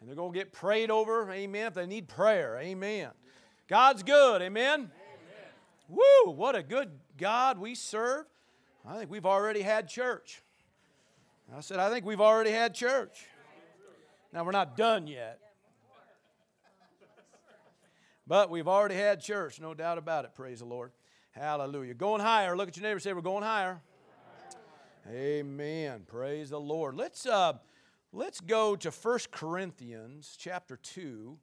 And they're going to get prayed over, amen, if they need prayer, amen. God's good, amen? amen. Woo, what a good God we serve. I think we've already had church. I said, I think we've already had church. Now, we're not done yet. But we've already had church, no doubt about it. Praise the Lord. Hallelujah. Going higher. Look at your neighbor say, We're going higher. Amen. Praise the Lord. Let's, uh, let's go to 1 Corinthians chapter 2.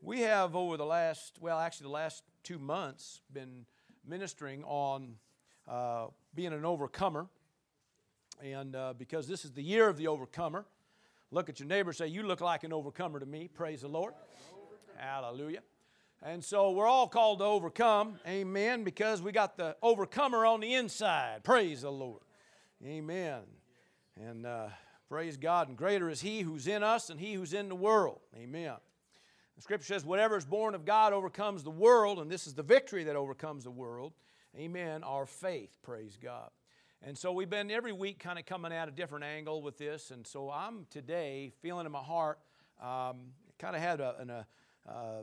We have over the last, well, actually, the last two months been ministering on uh, being an overcomer. And uh, because this is the year of the overcomer, look at your neighbor say, You look like an overcomer to me. Praise the Lord. Hallelujah. And so we're all called to overcome, amen, because we got the overcomer on the inside. Praise the Lord. Amen. And uh, praise God. And greater is He who's in us than He who's in the world. Amen. The scripture says, Whatever is born of God overcomes the world, and this is the victory that overcomes the world. Amen. Our faith. Praise God. And so we've been every week kind of coming at a different angle with this. And so I'm today feeling in my heart, um, kind of had a, an, a uh,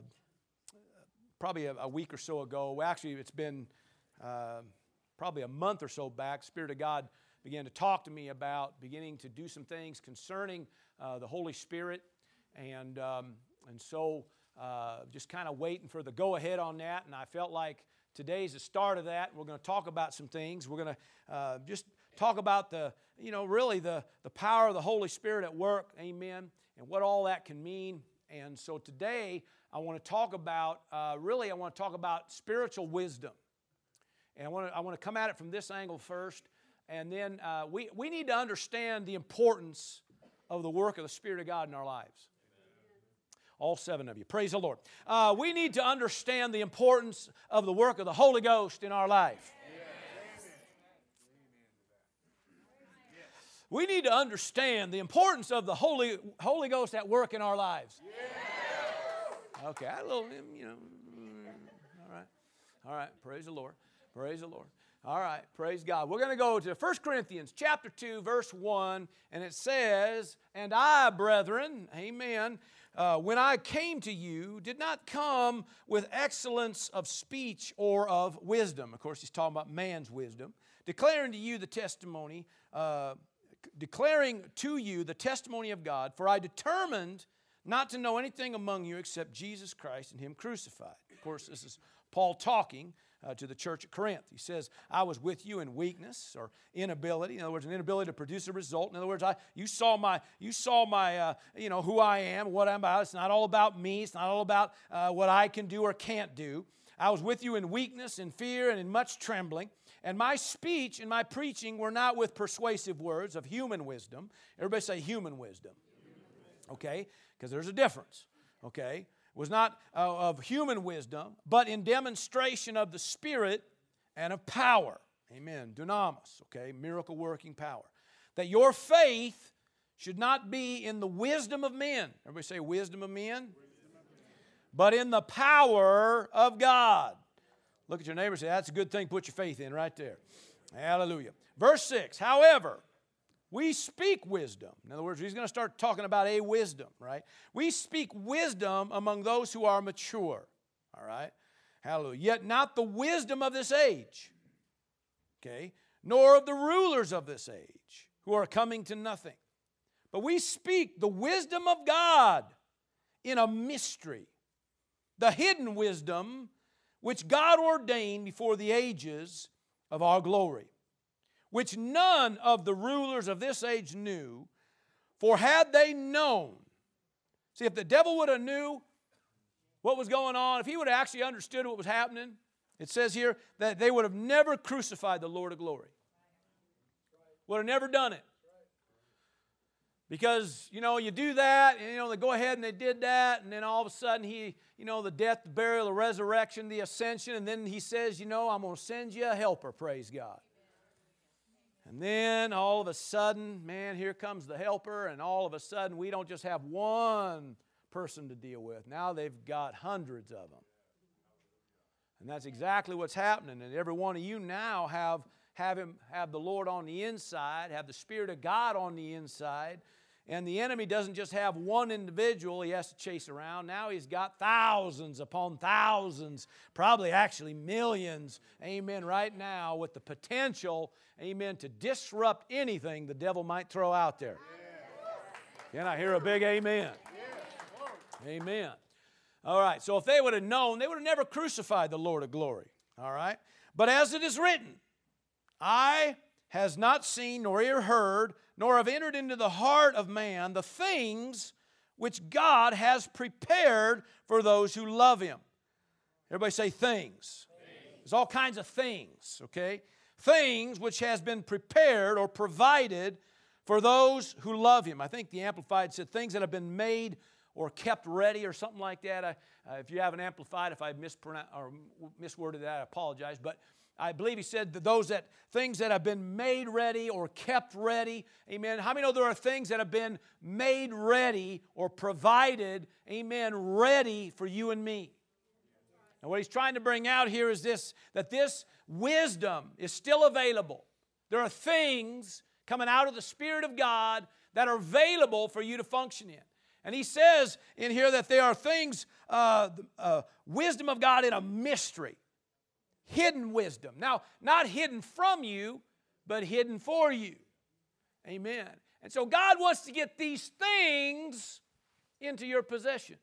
probably a, a, week or so ago. Actually, it's been uh, probably a month or so back. Spirit of God began to talk to me about beginning to do some things concerning uh, the Holy Spirit. And, um, and so uh, just kind of waiting for the go ahead on that. And I felt like today's the start of that. We're going to talk about some things. We're going to uh, just talk about the, you know, really the, the power of the Holy Spirit at work. Amen. And what all that can mean. And so today, I want to talk about, uh, really, I want to talk about spiritual wisdom. And I want to, I want to come at it from this angle first. And then uh, we, we need to understand the importance of the work of the Spirit of God in our lives. All seven of you. Praise the Lord. Uh, we need to understand the importance of the work of the Holy Ghost in our life. We need to understand the importance of the Holy, Holy Ghost at work in our lives. Okay, I little, you know. All right. All right. Praise the Lord. Praise the Lord. All right. Praise God. We're going to go to 1 Corinthians chapter 2, verse 1, and it says, And I, brethren, amen, uh, when I came to you, did not come with excellence of speech or of wisdom. Of course, he's talking about man's wisdom. Declaring to you the testimony, uh, declaring to you the testimony of God, for I determined not to know anything among you except Jesus Christ and Him crucified. Of course, this is Paul talking uh, to the church at Corinth. He says, I was with you in weakness or inability. In other words, an inability to produce a result. In other words, I, you saw my, you saw my, uh, you know, who I am, what I'm about. It's not all about me. It's not all about uh, what I can do or can't do. I was with you in weakness, in fear, and in much trembling. And my speech and my preaching were not with persuasive words of human wisdom. Everybody say human wisdom. Okay? because there's a difference, okay? Was not uh, of human wisdom, but in demonstration of the Spirit and of power. Amen. Dunamis, okay? Miracle working power. That your faith should not be in the wisdom of men. Everybody say wisdom of men? But in the power of God. Look at your neighbor say, That's a good thing. Put your faith in right there. Hallelujah. Verse 6 However, we speak wisdom. In other words, he's going to start talking about a wisdom, right? We speak wisdom among those who are mature, all right? Hallelujah. Yet not the wisdom of this age, okay? Nor of the rulers of this age who are coming to nothing. But we speak the wisdom of God in a mystery, the hidden wisdom which God ordained before the ages of our glory which none of the rulers of this age knew, for had they known, see, if the devil would have knew what was going on, if he would have actually understood what was happening, it says here that they would have never crucified the Lord of glory. Would have never done it. Because, you know, you do that, and, you know, they go ahead and they did that, and then all of a sudden he, you know, the death, the burial, the resurrection, the ascension, and then he says, you know, I'm going to send you a helper, praise God. And then all of a sudden, man, here comes the helper, and all of a sudden, we don't just have one person to deal with. Now they've got hundreds of them. And that's exactly what's happening. And every one of you now have, have, him, have the Lord on the inside, have the Spirit of God on the inside. And the enemy doesn't just have one individual he has to chase around. Now he's got thousands upon thousands, probably actually millions, amen, right now with the potential, amen, to disrupt anything the devil might throw out there. Can I hear a big amen? Amen. All right, so if they would have known, they would have never crucified the Lord of glory. All right? But as it is written, eye has not seen nor ear heard, nor have entered into the heart of man the things which God has prepared for those who love him. Everybody say things. things. There's all kinds of things, okay? Things which has been prepared or provided for those who love him. I think the Amplified said things that have been made or kept ready or something like that. I, uh, if you haven't amplified, if I mispronounced or misworded that, I apologize. But I believe he said that those that things that have been made ready or kept ready. Amen. How many know there are things that have been made ready or provided, amen, ready for you and me? And what he's trying to bring out here is this that this wisdom is still available. There are things coming out of the Spirit of God that are available for you to function in. And he says in here that there are things, uh, uh, wisdom of God in a mystery, hidden wisdom. Now, not hidden from you, but hidden for you. Amen. And so God wants to get these things into your possession.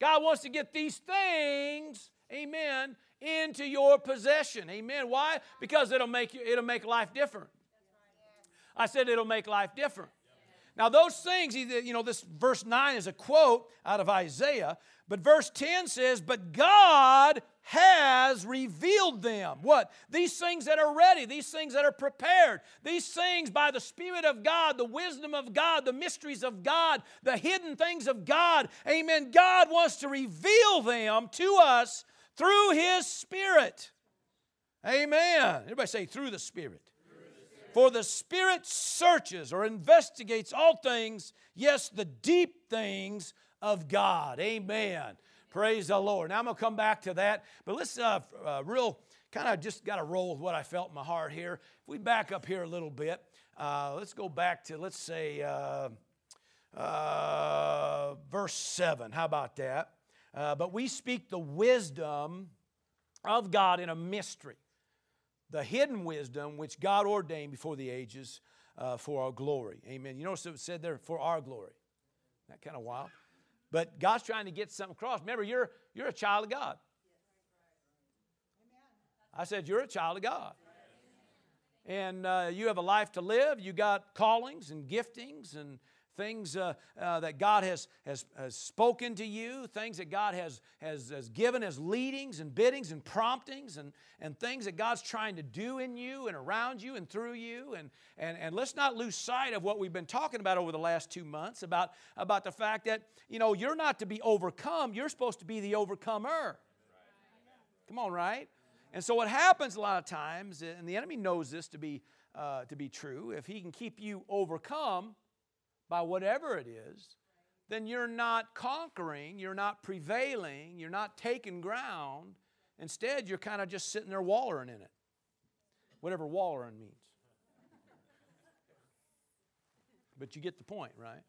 God wants to get these things, amen, into your possession. Amen. Why? Because it'll make you it'll make life different. I said it'll make life different. Now, those things, you know, this verse 9 is a quote out of Isaiah, but verse 10 says, But God has revealed them. What? These things that are ready, these things that are prepared, these things by the Spirit of God, the wisdom of God, the mysteries of God, the hidden things of God. Amen. God wants to reveal them to us through His Spirit. Amen. Everybody say, through the Spirit. For the Spirit searches or investigates all things, yes, the deep things of God. Amen. Praise the Lord. Now I'm going to come back to that, but let's uh, uh real kind of just got to roll with what I felt in my heart here. If we back up here a little bit, uh, let's go back to, let's say, uh, uh, verse 7. How about that? Uh, but we speak the wisdom of God in a mystery the hidden wisdom which God ordained before the ages for our glory. Amen. You notice it said there, for our glory. That kind of wild. But God's trying to get something across. Remember, you're, you're a child of God. I said, You're a child of God. And uh, you have a life to live. You got callings and giftings and things uh, uh, that God has, has, has, spoken to you, things that God has, has, has given as leadings and biddings and promptings, and, and things that God's trying to do in you and around you and through you. And, and, and let's not lose sight of what we've been talking about over the last two months about, about the fact that, you know, you're not to be overcome, you're supposed to be the overcomer. Come on, right? And so what happens a lot of times, and the enemy knows this to be, uh, to be true, if he can keep you overcome, by whatever it is, then you're not conquering, you're not prevailing, you're not taking ground. Instead, you're kind of just sitting there wallering in it. Whatever wallering means. But you get the point, right?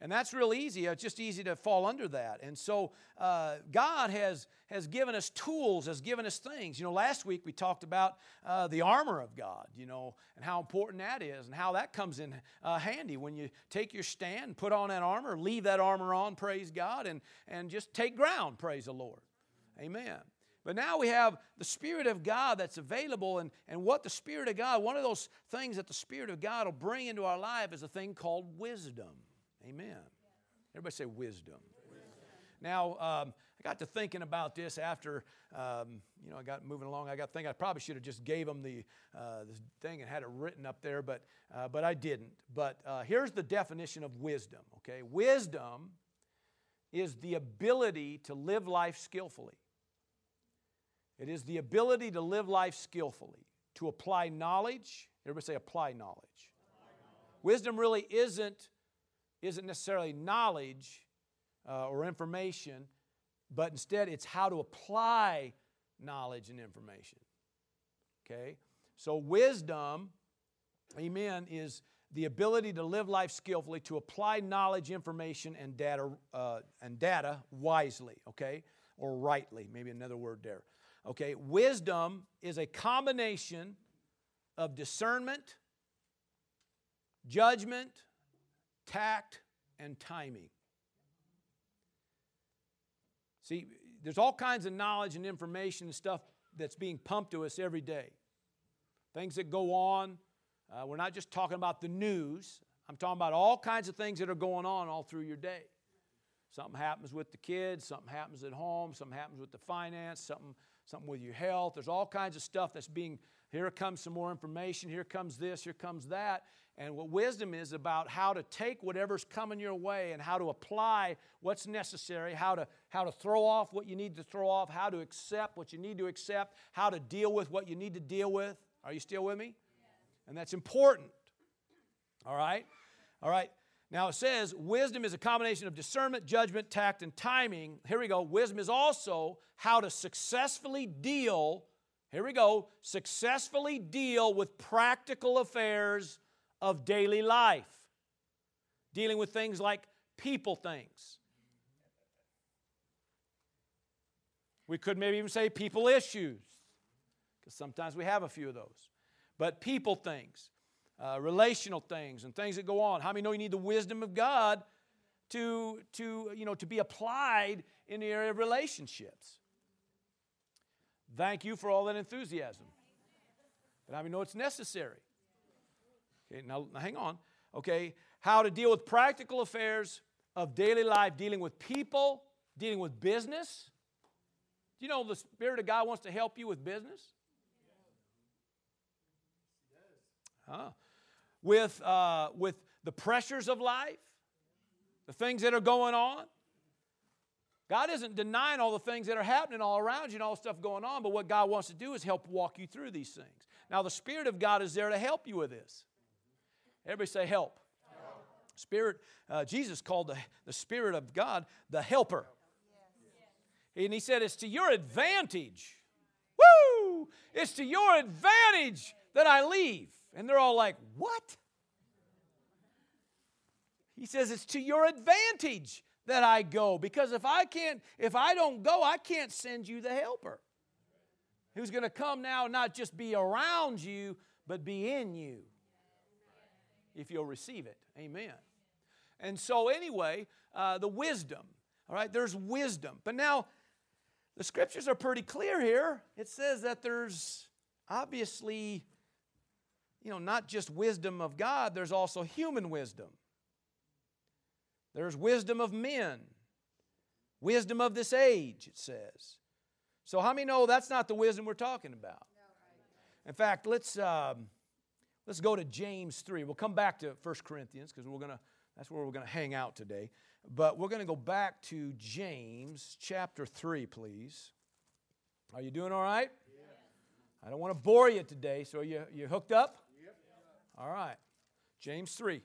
And that's real easy. It's just easy to fall under that. And so uh, God has, has given us tools, has given us things. You know, last week we talked about uh, the armor of God, you know, and how important that is and how that comes in uh, handy when you take your stand, put on that armor, leave that armor on, praise God, and, and just take ground, praise the Lord. Amen. But now we have the Spirit of God that's available, and, and what the Spirit of God, one of those things that the Spirit of God will bring into our life is a thing called wisdom. Amen. Everybody say wisdom. wisdom. Now, um, I got to thinking about this after, um, you know, I got moving along. I got thinking I probably should have just gave them the, uh, the thing and had it written up there, but, uh, but I didn't. But uh, here's the definition of wisdom, okay? Wisdom is the ability to live life skillfully. It is the ability to live life skillfully, to apply knowledge. Everybody say apply knowledge. Apply knowledge. Wisdom really isn't isn't necessarily knowledge uh, or information, but instead it's how to apply knowledge and information. Okay? So, wisdom, amen, is the ability to live life skillfully, to apply knowledge, information, and data, uh, and data wisely, okay? Or rightly, maybe another word there. Okay, wisdom is a combination of discernment, judgment, tact, and timing. See, there's all kinds of knowledge and information and stuff that's being pumped to us every day. Things that go on. Uh, we're not just talking about the news, I'm talking about all kinds of things that are going on all through your day. Something happens with the kids, something happens at home, something happens with the finance, something, something with your health. There's all kinds of stuff that's being, here comes some more information, here comes this, here comes that. And what wisdom is about how to take whatever's coming your way and how to apply what's necessary, how to, how to throw off what you need to throw off, how to accept what you need to accept, how to deal with what you need to deal with. Are you still with me? And that's important. All right? All right. Now it says wisdom is a combination of discernment, judgment, tact, and timing. Here we go. Wisdom is also how to successfully deal, here we go, successfully deal with practical affairs of daily life, dealing with things like people things. We could maybe even say people issues, because sometimes we have a few of those. But people things, uh, relational things, and things that go on. How many know you need the wisdom of God to, to, you know, to be applied in the area of relationships? Thank you for all that enthusiasm. But how many know it's necessary? Okay, now, now hang on. Okay, how to deal with practical affairs of daily life, dealing with people, dealing with business. Do you know the Spirit of God wants to help you with business? Huh? With, uh, with the pressures of life, the things that are going on. God isn't denying all the things that are happening all around you and all stuff going on, but what God wants to do is help walk you through these things. Now, the Spirit of God is there to help you with this. Everybody say help. help. Spirit, uh, Jesus called the, the Spirit of God the helper. And he said, It's to your advantage. Woo! It's to your advantage that I leave. And they're all like, What? He says, It's to your advantage that I go. Because if I can't, if I don't go, I can't send you the helper. Who's going to come now, not just be around you, but be in you if you'll receive it. Amen. And so, anyway, uh, the wisdom, all right, there's wisdom. But now, the scriptures are pretty clear here. It says that there's obviously, you know, not just wisdom of God, there's also human wisdom. There's wisdom of men, wisdom of this age, it says. So, how many know that's not the wisdom we're talking about? In fact, let's. Um, Let's go to James 3. We'll come back to 1 Corinthians because we're going to that's where we're going to hang out today. But we're going to go back to James chapter 3, please. Are you doing all right? Yeah. I don't want to bore you today, so are you, you hooked up? Yep. All right. James 3.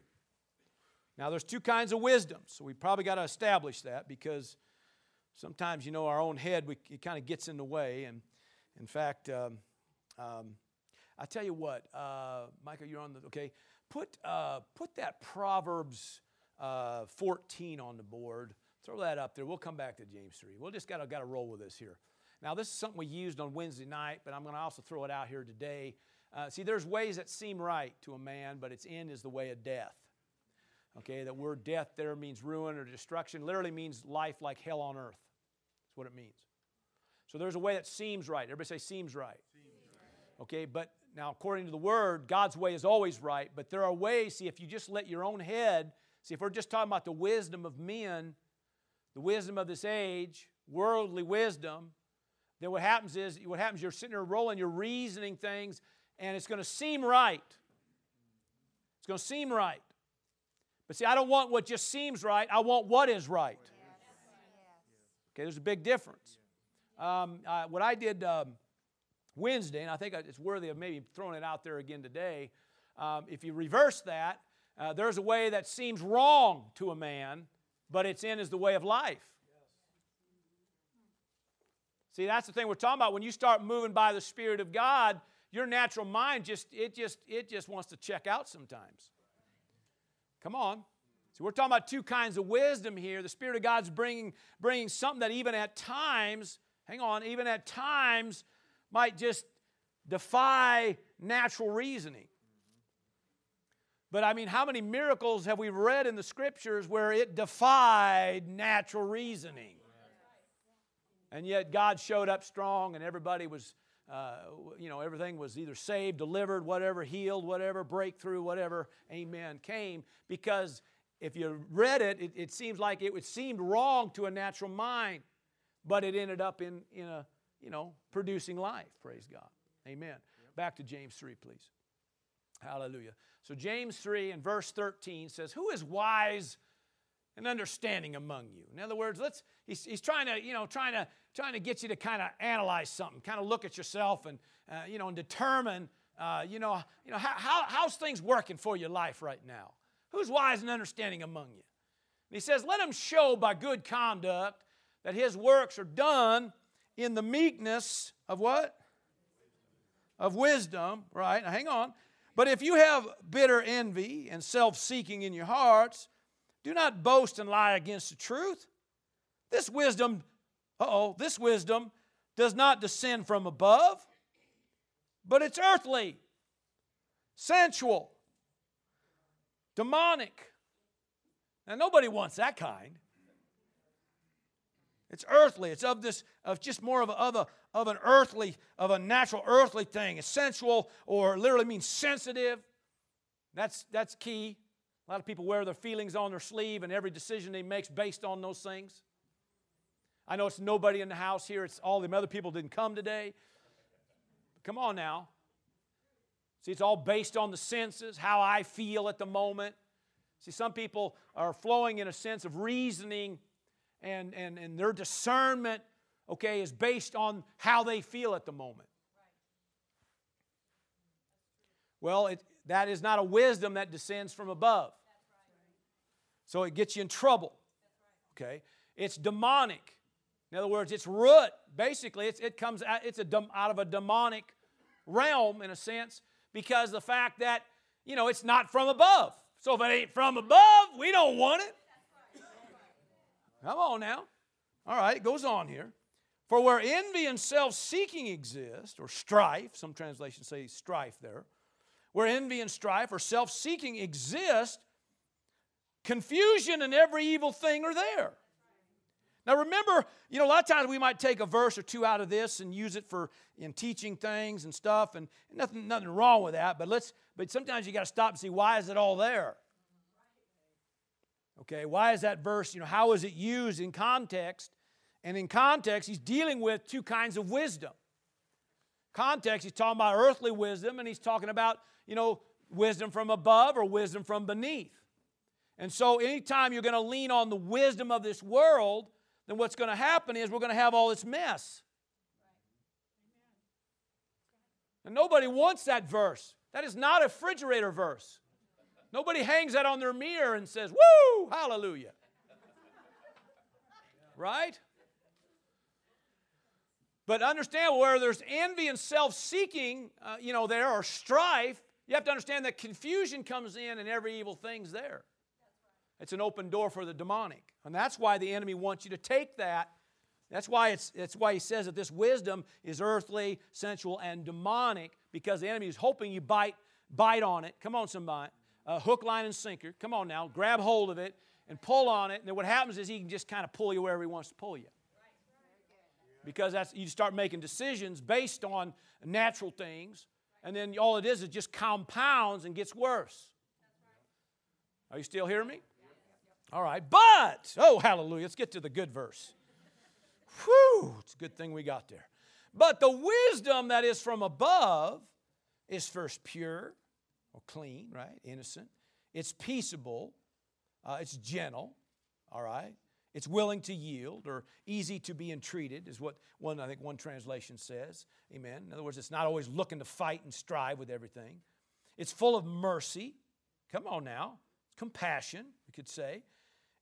Now, there's two kinds of wisdom, so we probably got to establish that because sometimes, you know, our own head, we, it kind of gets in the way. And in fact, um, um, I tell you what, uh, Michael, you're on the, okay, put, uh, put that Proverbs uh, 14 on the board. Throw that up there. We'll come back to James 3. We'll just got to got to roll with this here. Now, this is something we used on Wednesday night, but I'm going to also throw it out here today. Uh, see, there's ways that seem right to a man, but its end is the way of death. Okay, that word death there means ruin or destruction, literally means life like hell on earth. That's what it means. So there's a way that seems right. Everybody say seems right. Seems right. Okay, but now, according to the word, God's way is always right, but there are ways, see, if you just let your own head, see, if we're just talking about the wisdom of men, the wisdom of this age, worldly wisdom, then what happens is, what happens, you're sitting there rolling, you're reasoning things, and it's going to seem right. It's going to seem right. But see, I don't want what just seems right, I want what is right. Okay, there's a big difference. Um, uh, what I did. Um, Wednesday, and I think it's worthy of maybe throwing it out there again today. Um, if you reverse that, uh, there's a way that seems wrong to a man, but its end is the way of life. See, that's the thing we're talking about. When you start moving by the Spirit of God, your natural mind just it just it just wants to check out sometimes. Come on. So we're talking about two kinds of wisdom here. The Spirit of God's bringing, bringing something that even at times, hang on, even at times might just defy natural reasoning. But I mean, how many miracles have we read in the scriptures where it defied natural reasoning? And yet God showed up strong and everybody was, uh, you know, everything was either saved, delivered, whatever, healed, whatever, breakthrough, whatever, amen, came. Because if you read it, it, it seems like it, it seemed wrong to a natural mind, but it ended up in, in a, you know, producing life, praise God. Amen. Back to James 3, please. Hallelujah. So James 3 and verse 13 says, Who is wise and understanding among you? In other words, let's he's, he's trying to, you know, trying to trying to get you to kind of analyze something, kind of look at yourself and uh, you know, and determine uh, you know, you know how, how, how's things working for your life right now? Who's wise and understanding among you? And he says, Let him show by good conduct that his works are done in the meekness of what? Of wisdom, right? Now hang on. But if you have bitter envy and self seeking in your hearts, do not boast and lie against the truth. This wisdom, oh, this wisdom does not descend from above, but it's earthly, sensual, demonic. Now, nobody wants that kind. It's earthly. It's of this, of just more of a, of a, of an earthly, of a natural earthly thing. It's sensual or literally means sensitive. That's, that's key. A lot of people wear their feelings on their sleeve and every decision they make based on those things. I know it's nobody in the house here. It's all the other people didn't come today. Come on now. See, it's all based on the senses, how I feel at the moment. See, some people are flowing in a sense of reasoning and, and, and their discernment, okay, is based on how they feel at the moment. Well, it, that is not a wisdom that descends from above. So it gets you in trouble. Okay? It's demonic. In other words, it's root. Basically, it's, it comes out, it's a, out of a demonic realm in a sense because the fact that, you know, it's not from above. So if it ain't from above, we don't want it. Come on now. All right, it goes on here. For where envy and self seeking exist, or strife, some translations say strife there, where envy and strife or self seeking exist, confusion and every evil thing are there. Now remember, you know, a lot of times we might take a verse or two out of this and use it for in teaching things and stuff, and nothing, nothing wrong with that. But let's, but sometimes you got to stop and see why is it all there. Okay, why is that verse, you know, how is it used in context? And in context, he's dealing with two kinds of wisdom. Context, he's talking about earthly wisdom, and he's talking about, you know, wisdom from above or wisdom from beneath. And so, anytime you're going to lean on the wisdom of this world, then what's going to happen is we're going to have all this mess. And nobody wants that verse. That is not a refrigerator verse. Nobody hangs that on their mirror and says, Woo, hallelujah. Right? But understand where there's envy and self seeking, uh, you know, there or strife, you have to understand that confusion comes in and every evil thing's there. It's an open door for the demonic. And that's why the enemy wants you to take that. That's why, it's, that's why he says that this wisdom is earthly, sensual, and demonic, because the enemy is hoping you bite, bite on it. Come on, somebody uh, hook, line, and sinker. Come on now, grab hold of it and pull on it. And then what happens is he can just kind of pull you wherever he wants to pull you. Because that's you start making decisions based on natural things, and then all it is is just compounds and gets worse. Are you still hearing me? All right, but oh hallelujah, let's get to the good verse. Whew, it's a good thing we got there. But the wisdom that is from above is first pure, or clean, right? Innocent. It's peaceable. Uh, it's gentle, all right? It's willing to yield or easy to be entreated, is what one, I think one translation says. Amen. In other words, it's not always looking to fight and strive with everything. It's full of mercy. Come on now. Compassion, we could say.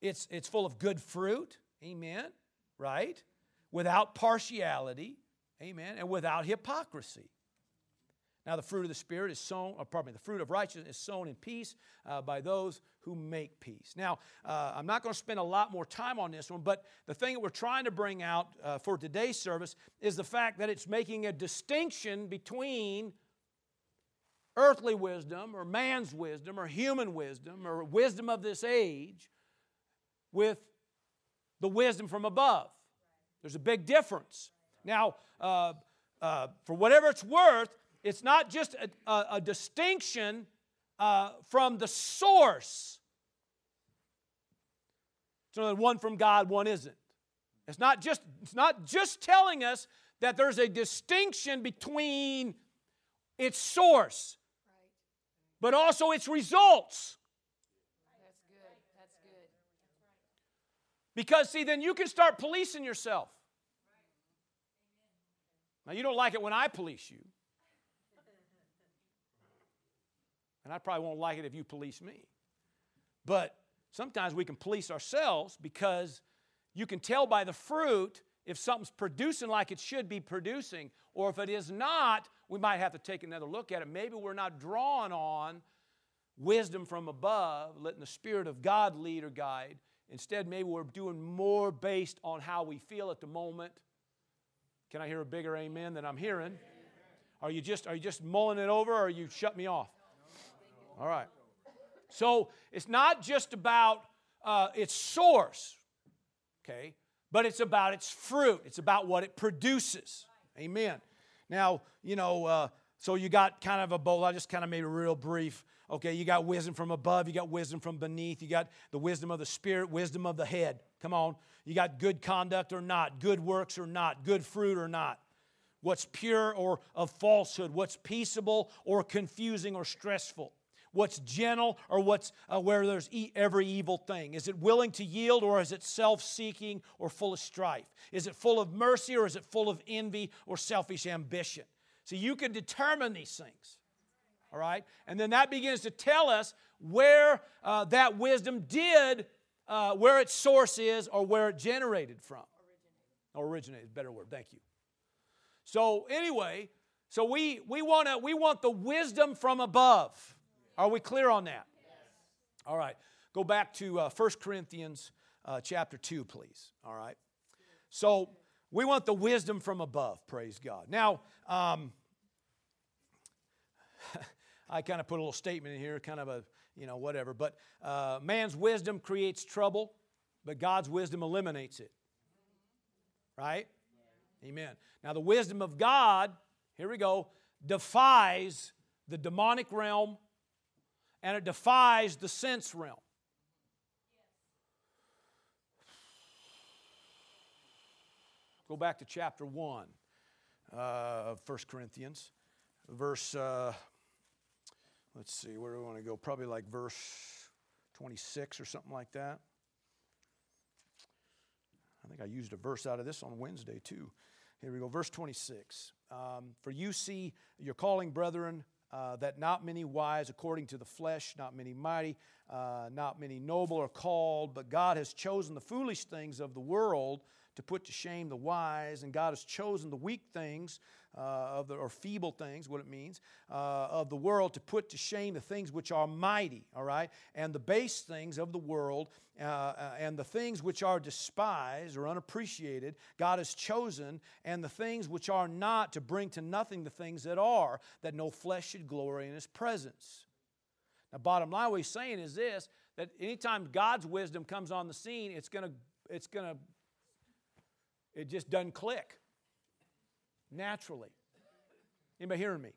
It's, it's full of good fruit. Amen. Right? Without partiality. Amen. And without hypocrisy. Now, the fruit of the Spirit is sown, or pardon me, the fruit of righteousness is sown in peace uh, by those who make peace. Now, uh, I'm not going to spend a lot more time on this one, but the thing that we're trying to bring out uh, for today's service is the fact that it's making a distinction between earthly wisdom or man's wisdom or human wisdom or wisdom of this age with the wisdom from above. There's a big difference. Now, uh, uh, for whatever it's worth, it's not just a, a, a distinction uh, from the source. So one from God, one isn't. It's not just, it's not just telling us that there's a distinction between its source, but also its results. That's good. That's good. Because, see, then you can start policing yourself. Now, you don't like it when I police you. And I probably won't like it if you police me. But sometimes we can police ourselves because you can tell by the fruit if something's producing like it should be producing, or if it is not, we might have to take another look at it. Maybe we're not drawing on wisdom from above, letting the Spirit of God lead or guide. Instead, maybe we're doing more based on how we feel at the moment. Can I hear a bigger amen than I'm hearing? Are you just, are you just mulling it over or are you shut me off? All right. So it's not just about uh, its source, okay, but it's about its fruit. It's about what it produces. Amen. Now, you know, uh, so you got kind of a bowl. I just kind of made a real brief. Okay, you got wisdom from above, you got wisdom from beneath, you got the wisdom of the Spirit, wisdom of the head. Come on. You got good conduct or not, good works or not, good fruit or not. What's pure or of falsehood, what's peaceable or confusing or stressful what's gentle or what's uh, where there's e- every evil thing? Is it willing to yield or is it self seeking or full of strife? Is it full of mercy or is it full of envy or selfish ambition? So you can determine these things. All right? And then that begins to tell us where uh, that wisdom did, uh, where its source is, or where it generated from. Originated. originated, better word, thank you. So, anyway, so we, we, wanna, we want the wisdom from above. Are we clear on that? Yes. All right. Go back to uh, 1 Corinthians uh, chapter 2, please. All right. So we want the wisdom from above, praise God. Now, um, I kind of put a little statement in here, kind of a, you know, whatever. But uh, man's wisdom creates trouble, but God's wisdom eliminates it. Right? Amen. Now, the wisdom of God, here we go, defies the demonic realm and it defies the sense realm. Go back to chapter 1 uh, of 1 Corinthians, verse, uh, let's see, where do we want to go? Probably like verse 26 or something like that. I think I used a verse out of this on Wednesday too. Here we go, verse 26. Um, For you see your calling, brethren, uh, that not many wise according to the flesh, not many mighty, uh, not many noble are called, but God has chosen the foolish things of the world to put to shame the wise, and God has chosen the weak things uh, of the, or feeble things, what it means, uh, of the world to put to shame the things which are mighty, all right, and the base things of the world, uh, uh, and the things which are despised or unappreciated, God has chosen, and the things which are not to bring to nothing the things that are, that no flesh should glory in His presence. Now, bottom line, what he's saying is this that anytime God's wisdom comes on the scene, it's going to, it's going to, it just doesn't click naturally. Anybody hearing me?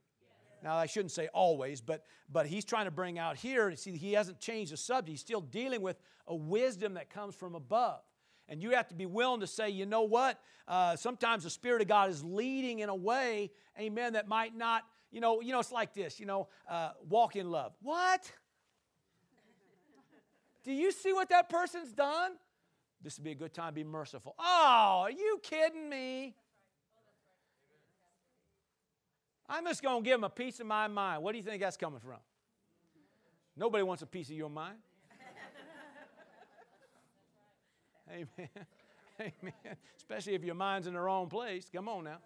Now, I shouldn't say always, but, but he's trying to bring out here, see, he hasn't changed the subject. He's still dealing with a wisdom that comes from above. And you have to be willing to say, you know what? Uh, sometimes the Spirit of God is leading in a way, amen, that might not, you know, you know, it's like this, you know, uh, walk in love. What? Do you see what that person's done? This would be a good time to be merciful. Oh, are you kidding me? I'm just going to give them a piece of my mind. What do you think that's coming from? Nobody wants a piece of your mind. Amen. Amen. Especially if your mind's in the wrong place. Come on now.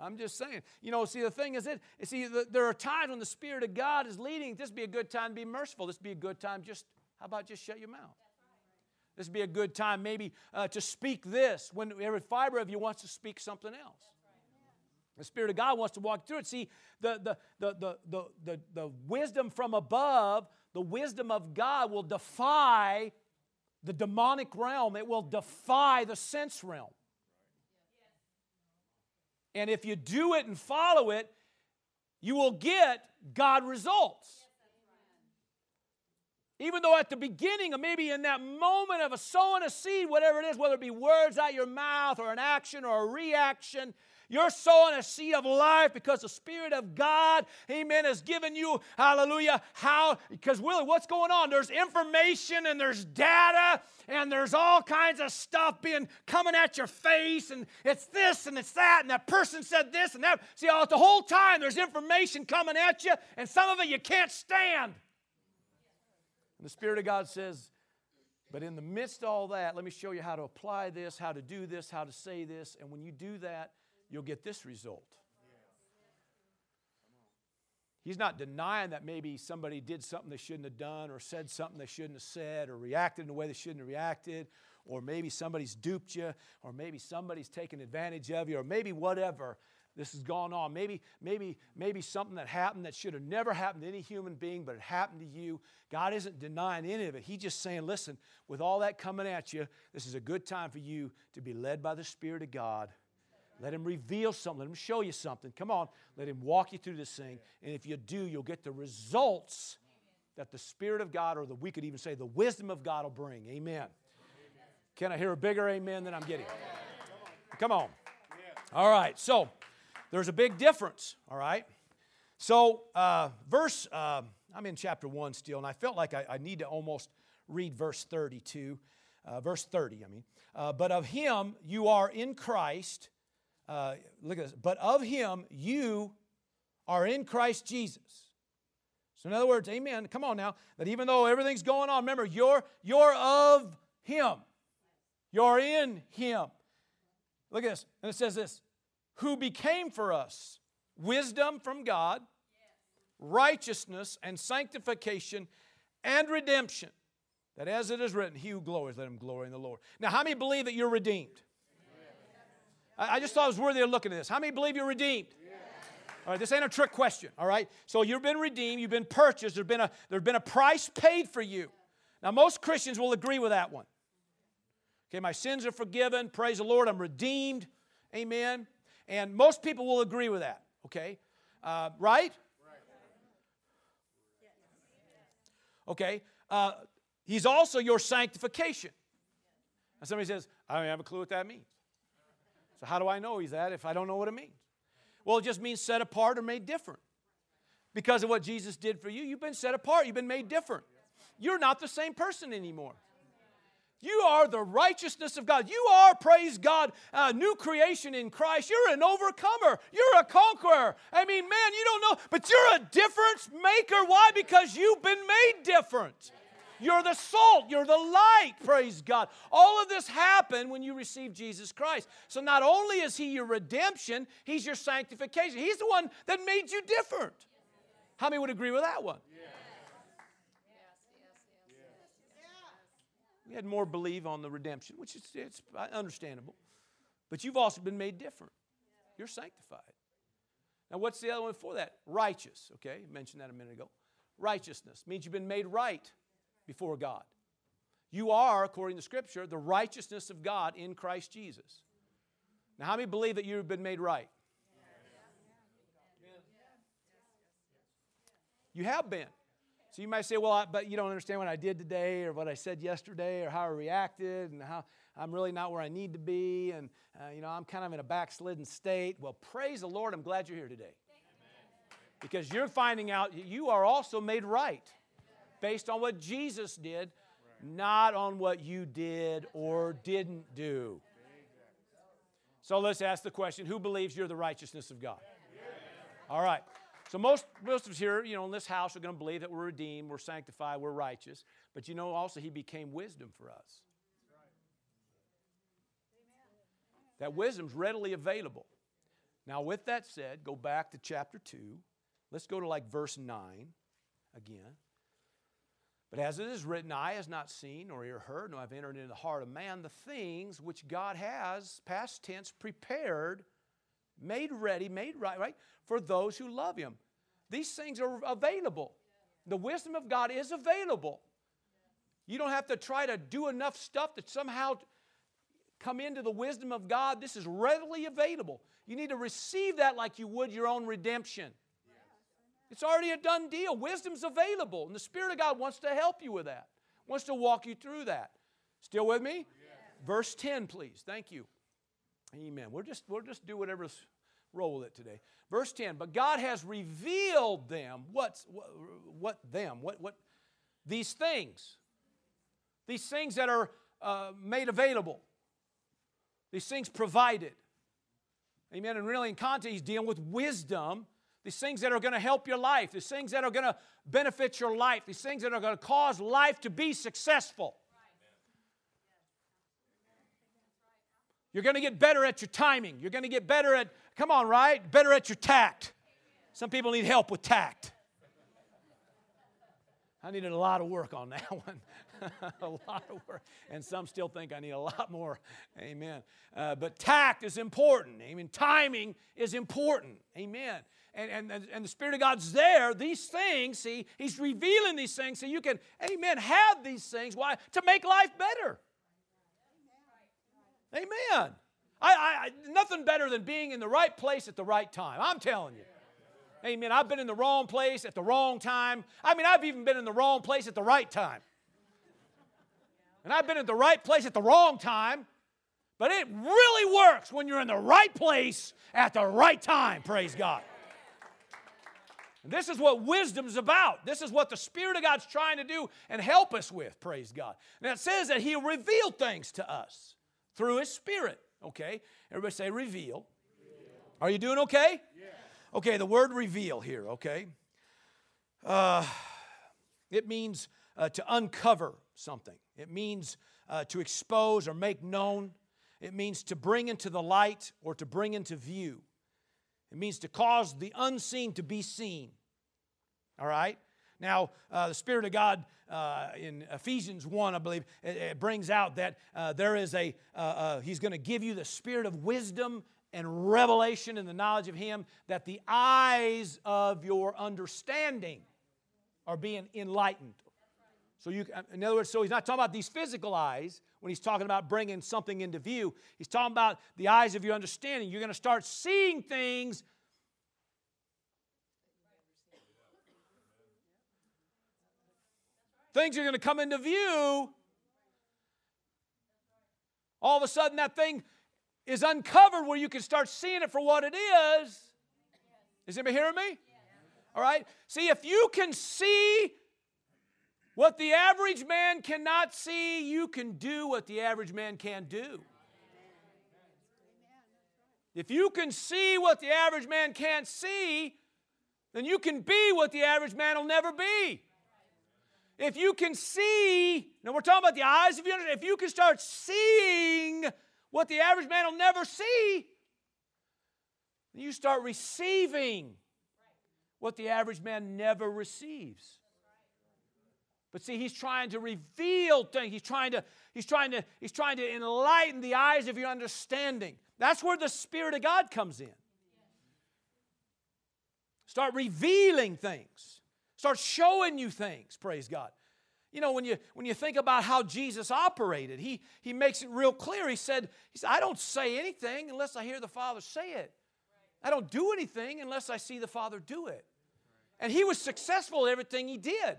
I'm just saying. You know, see, the thing is, it. See, the, there are times when the Spirit of God is leading. This would be a good time to be merciful. This would be a good time. Just how about just shut your mouth? This would be a good time, maybe, uh, to speak this when every fiber of you wants to speak something else. The Spirit of God wants to walk through it. See, the, the, the, the, the, the, the wisdom from above, the wisdom of God will defy the demonic realm, it will defy the sense realm. And if you do it and follow it, you will get God results. Even though at the beginning, or maybe in that moment of a sowing a seed, whatever it is, whether it be words out your mouth or an action or a reaction, you're sowing a seed of life because the Spirit of God, amen, has given you, hallelujah, how, because really what's going on? There's information and there's data and there's all kinds of stuff being coming at your face and it's this and it's that and that person said this and that. See, all, the whole time there's information coming at you and some of it you can't stand. And the Spirit of God says, but in the midst of all that, let me show you how to apply this, how to do this, how to say this. And when you do that, you'll get this result. He's not denying that maybe somebody did something they shouldn't have done, or said something they shouldn't have said, or reacted in a way they shouldn't have reacted, or maybe somebody's duped you, or maybe somebody's taken advantage of you, or maybe whatever this has gone on. Maybe, maybe, maybe something that happened that should have never happened to any human being, but it happened to you. God isn't denying any of it. He's just saying, listen, with all that coming at you, this is a good time for you to be led by the Spirit of God let Him reveal something. Let Him show you something. Come on. Let Him walk you through this thing. And if you do, you'll get the results that the Spirit of God, or the, we could even say the wisdom of God, will bring. Amen. Can I hear a bigger amen than I'm getting? Come on. All right. So there's a big difference. All right. So, uh, verse, uh, I'm in chapter 1 still, and I felt like I, I need to almost read verse 32. Uh, verse 30, I mean. Uh, but of him you are in Christ uh, look at this. But of him you are in Christ Jesus. So in other words, amen. Come on now. That even though everything's going on, remember, you're, you're of him. You're in him. Look at this. And it says this who became for us wisdom from God, righteousness and sanctification and redemption. That as it is written, he who glories, let him glory in the Lord. Now, how many believe that you're redeemed? I just thought it was worthy of looking at this. How many believe you're redeemed? All right, this ain't a trick question, all right? So you've been redeemed, you've been purchased, there's been a, there's been a price paid for you. Now, most Christians will agree with that one. Okay, my sins are forgiven, praise the Lord, I'm redeemed, amen. And most people will agree with that, okay? Uh, right? Okay, uh, he's also your sanctification. And somebody says, I don't have a clue what that means. So, how do I know he's that if I don't know what it means? Well, it just means set apart or made different. Because of what Jesus did for you, you've been set apart, you've been made different. You're not the same person anymore. You are the righteousness of God. You are, praise God, a new creation in Christ. You're an overcomer. You're a conqueror. I mean, man, you don't know, but you're a difference maker. Why? Because you've been made different. You're the salt. You're the light. Praise God. All of this happened when you received Jesus Christ. So not only is He your redemption, He's your sanctification. He's the one that made you different. How many would agree with that one? We had more believe on the redemption, which is it's understandable. But you've also been made different. You're sanctified. Now, what's the other one for that? Righteous. Okay, mentioned that a minute ago. Righteousness means you've been made right before God. You are, according to Scripture, the righteousness of God in Christ Jesus. Now, how many believe that you've been made right? You have been. So you might say, well, I, but you don't understand what I did today or what I said yesterday or how I reacted and how I'm really not where I need to be and, uh, you know, I'm kind of in a backslidden state. Well, praise the Lord. I'm glad you're here today. Because you're finding out you are also made right based on what Jesus did, not on what you did or didn't do. So let's ask the question who believes you're the righteousness of God? All right. So most, most of us here, you know, in this house are going to believe that we're redeemed, we're sanctified, we're righteous. But you know also he became wisdom for us. That wisdom's readily available. Now, with that said, go back to chapter 2. Let's go to like verse 9 again. But as it is written, eye has not seen, nor ear heard, nor have entered into the heart of man the things which God has, past tense, prepared, made ready, made right, right, for those who love Him. These things are available. The wisdom of God is available. You don't have to try to do enough stuff to somehow come into the wisdom of God. This is readily available. You need to receive that like you would your own redemption. It's already a done deal. Wisdom's available, and the Spirit of God wants to help you with that, wants to walk you through that. Still with me? Verse 10, please. Thank you. Amen. We'll just, we'll just do whatever's roll it today. Verse 10, but God has revealed them. What's, what, what them? What, what? These things. These things that are uh, made available. These things provided. Amen. And really, in context, he's dealing with wisdom. These things that are going to help your life, these things that are going to benefit your life, these things that are going to cause life to be successful. You're going to get better at your timing. You're going to get better at, come on, right? Better at your tact. Some people need help with tact. I needed a lot of work on that one. a lot of work. And some still think I need a lot more. Amen. Uh, but tact is important. Amen. Timing is important. Amen. And, and, and the Spirit of God's there. These things, see, He's revealing these things so you can, amen, have these things. Why? To make life better. Amen. I, I, nothing better than being in the right place at the right time. I'm telling you. Amen. I've been in the wrong place at the wrong time. I mean, I've even been in the wrong place at the right time. And I've been at the right place at the wrong time. But it really works when you're in the right place at the right time, praise God. And this is what wisdom's about. This is what the Spirit of God's trying to do and help us with, praise God. Now it says that He'll reveal things to us through His Spirit. Okay? Everybody say reveal. reveal. Are you doing okay? Yeah. Okay, the word reveal here, okay? Uh, it means uh, to uncover something, it means uh, to expose or make known, it means to bring into the light or to bring into view. It means to cause the unseen to be seen. All right? Now, uh, the Spirit of God uh, in Ephesians 1, I believe, it, it brings out that uh, there is a, uh, uh, He's going to give you the spirit of wisdom and revelation and the knowledge of Him, that the eyes of your understanding are being enlightened. So, you, in other words, so he's not talking about these physical eyes when he's talking about bringing something into view. He's talking about the eyes of your understanding. You're going to start seeing things things are going to come into view, all of a sudden that thing is uncovered where you can start seeing it for what it is. Is anybody hearing me? All right. See, if you can see what the average man cannot see, you can do what the average man can't do. If you can see what the average man can't see, then you can be what the average man will never be. If you can see, now we're talking about the eyes, if you, if you can start seeing what the average man will never see, you start receiving what the average man never receives. But see, he's trying to reveal things. He's trying to, he's trying to, he's trying to enlighten the eyes of your understanding. That's where the Spirit of God comes in. Start revealing things. Start showing you things, praise God. You know, when you, when you think about how Jesus operated, he, he makes it real clear. He said, he said, I don't say anything unless I hear the Father say it. I don't do anything unless I see the Father do it. And he was successful in everything he did.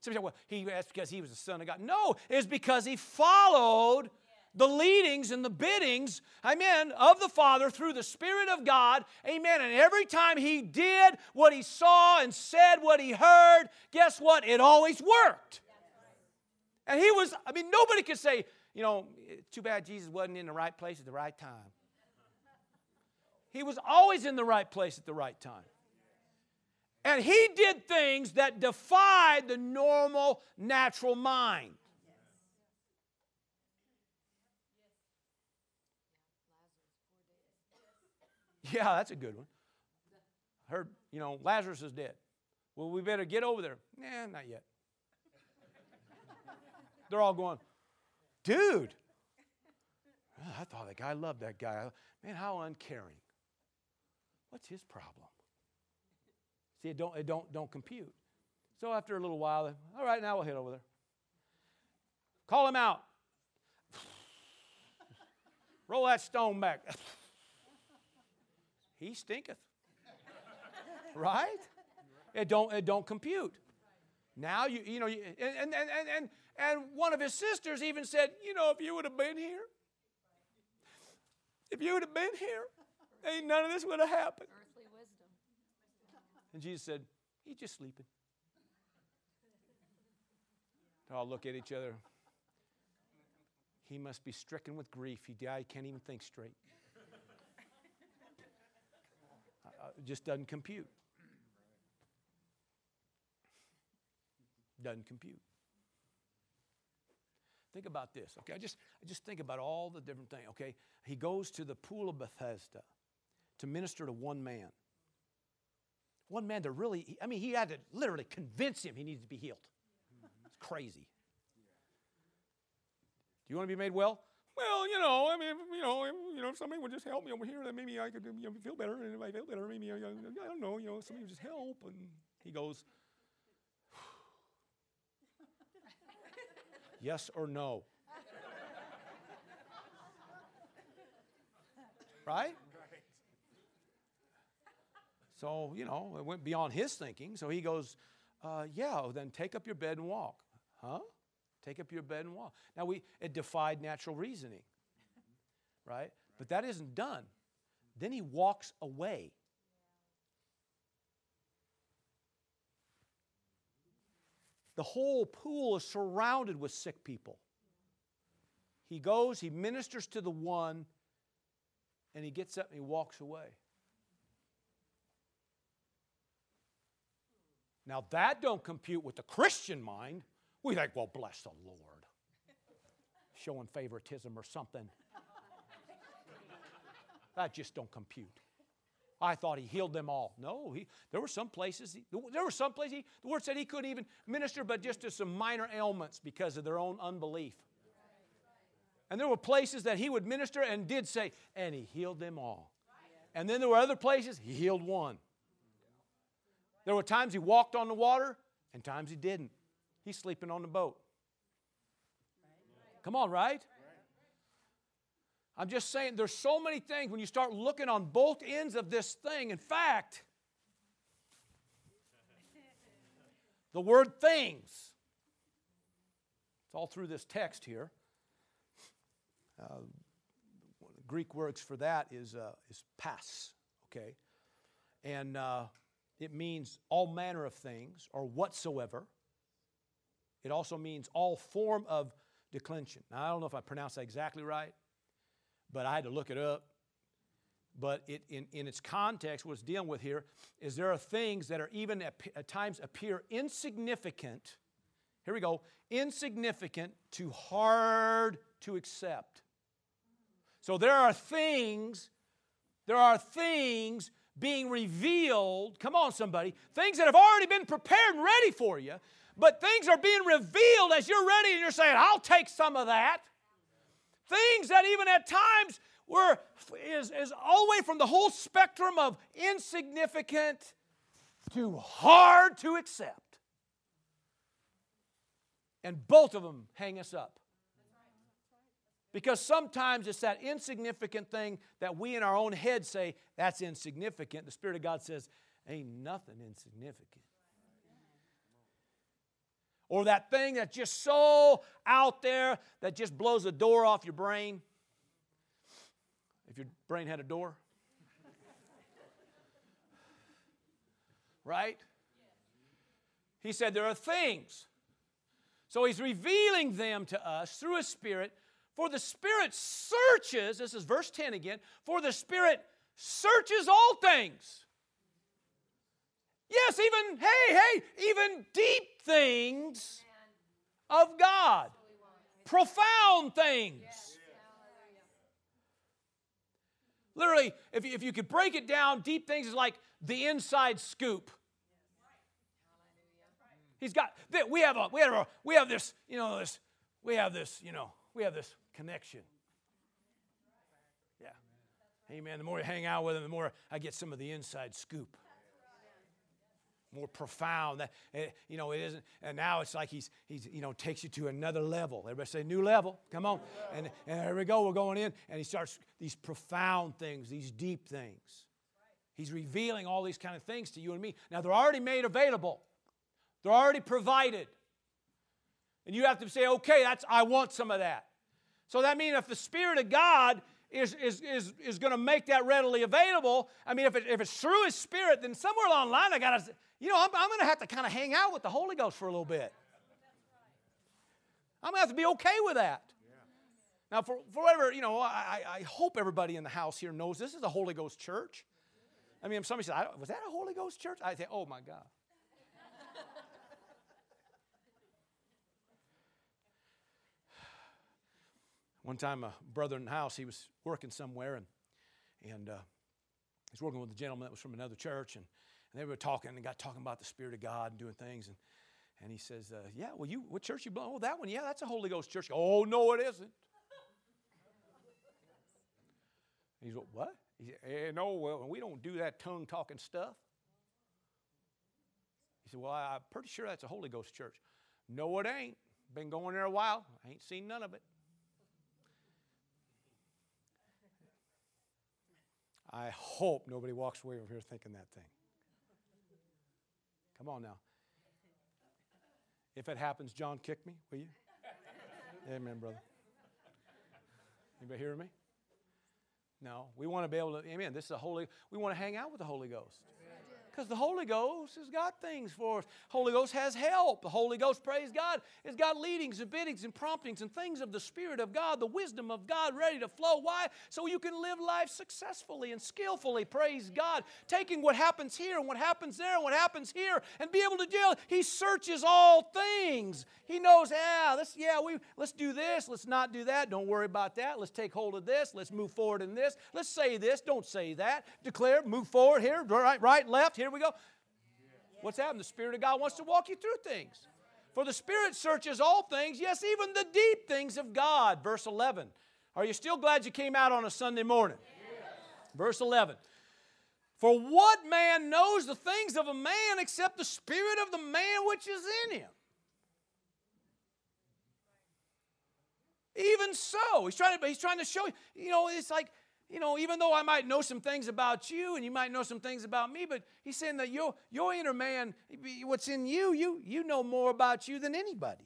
Somebody said, well, he, that's because he was the Son of God. No, it was because he followed the leadings and the biddings, amen, of the Father through the Spirit of God, amen. And every time he did what he saw and said what he heard, guess what? It always worked. And he was, I mean, nobody could say, you know, too bad Jesus wasn't in the right place at the right time. He was always in the right place at the right time. And he did things that defied the normal, natural mind. Yeah, that's a good one. Heard, you know, Lazarus is dead. Well, we better get over there. Nah, not yet. They're all going, dude. I thought that guy loved that guy. Man, how uncaring. What's his problem? See, it don't, it don't, don't compute. So after a little while, all right, now we'll head over there. Call him out. Roll that stone back. he stinketh. right? It don't, it don't compute. Now you, you know, you, and, and, and, and, and one of his sisters even said, you know, if you would have been here, if you would have been here, ain't none of this would have happened. Earthly wisdom. And Jesus said, he's just sleeping. They all look at each other. He must be stricken with grief. He died, can't even think straight. Uh, uh, it just doesn't compute. Doesn't compute. Think about this, okay? I just, I just think about all the different things, okay? He goes to the pool of Bethesda to minister to one man. One man to really, I mean, he had to literally convince him he needed to be healed. It's crazy. Do you want to be made well? Well, you know, I mean, you know, you know, if somebody would just help me over here, then maybe I could you know, feel better. And if I feel better, maybe I, I don't know, you know, somebody would just help. And he goes, yes or no? right? So, you know, it went beyond his thinking. So he goes, uh, yeah, then take up your bed and walk. Huh? Take up your bed and walk. Now, we, it defied natural reasoning, right? But that isn't done. Then he walks away. The whole pool is surrounded with sick people. He goes, he ministers to the one, and he gets up and he walks away. Now that don't compute with the Christian mind. We think, well, bless the Lord. Showing favoritism or something. That just don't compute. I thought he healed them all. No, he, there were some places, he, there were some places, he, the word said he couldn't even minister but just to some minor ailments because of their own unbelief. And there were places that he would minister and did say, and he healed them all. And then there were other places, he healed one. There were times he walked on the water and times he didn't. He's sleeping on the boat. Come on, right? I'm just saying there's so many things when you start looking on both ends of this thing. In fact, the word things, it's all through this text here. Uh, Greek words for that is, uh, is pas, okay? And uh, it means all manner of things or whatsoever. It also means all form of declension. Now, I don't know if I pronounced that exactly right, but I had to look it up. But it, in, in its context, what it's dealing with here is there are things that are even at, at times appear insignificant. Here we go insignificant to hard to accept. So there are things, there are things being revealed. Come on, somebody. Things that have already been prepared and ready for you, but things are being revealed as you're ready and you're saying, I'll take some of that. Things that even at times were is, is all the way from the whole spectrum of insignificant to hard to accept. And both of them hang us up. Because sometimes it's that insignificant thing that we in our own head say, that's insignificant. The Spirit of God says, ain't nothing insignificant. Or that thing that's just so out there that just blows the door off your brain. If your brain had a door. right? He said there are things. So he's revealing them to us through his Spirit for the Spirit searches, this is verse 10 again, for the Spirit searches all things. Yes, even, hey, hey, even deep things of God, profound things. Literally, if you, if you could break it down, deep things is like the inside scoop. He's got, we have a, we have a, we have this, you know, this, we have this, you know, we have this connection. Yeah. Amen. The more you hang out with him, the more I get some of the inside scoop more profound. That eh, you know, it isn't. And now it's like he's he's you know takes you to another level. Everybody say new level. Come on. And and here we go. We're going in, and he starts these profound things, these deep things. He's revealing all these kind of things to you and me. Now they're already made available. They're already provided. And you have to say, okay, that's I want some of that. So that means if the Spirit of God is, is, is, is going to make that readily available, I mean, if, it, if it's through His Spirit, then somewhere along the line I got to you know, I'm, I'm going to have to kind of hang out with the Holy Ghost for a little bit. I'm going to have to be okay with that. Now, for, for whatever, you know, I, I hope everybody in the house here knows this is a Holy Ghost church. I mean, if somebody said, was that a Holy Ghost church? I say, oh my God. One time, a brother in the house, he was working somewhere, and, and uh, he was working with a gentleman that was from another church, and and they were talking and got talking about the Spirit of God and doing things. And, and he says, uh, Yeah, well, you, what church you belong? Oh, that one. Yeah, that's a Holy Ghost church. Oh, no, it isn't. He's like, What? He said, eh, No, well, we don't do that tongue talking stuff. He said, Well, I'm pretty sure that's a Holy Ghost church. No, it ain't. Been going there a while. I ain't seen none of it. I hope nobody walks away from here thinking that thing. Come on now. If it happens, John, kick me, will you? Amen, brother. Anybody hear me? No. We want to be able to, amen. This is a holy, we want to hang out with the Holy Ghost. Because the Holy Ghost has got things for us. Holy Ghost has help. The Holy Ghost, praise God, has got leadings and biddings and promptings and things of the Spirit of God, the wisdom of God ready to flow. Why? So you can live life successfully and skillfully, praise God. Taking what happens here and what happens there and what happens here and be able to deal. He searches all things. He knows, yeah, let's, yeah, we, let's do this. Let's not do that. Don't worry about that. Let's take hold of this. Let's move forward in this. Let's say this. Don't say that. Declare, move forward here, right, right, left, here here we go. What's happened? The Spirit of God wants to walk you through things. For the Spirit searches all things, yes, even the deep things of God. Verse 11. Are you still glad you came out on a Sunday morning? Verse 11. For what man knows the things of a man except the spirit of the man which is in him? Even so, he's trying to, he's trying to show you, you know, it's like you know, even though I might know some things about you and you might know some things about me, but he's saying that your, your inner man, what's in you, you, you know more about you than anybody.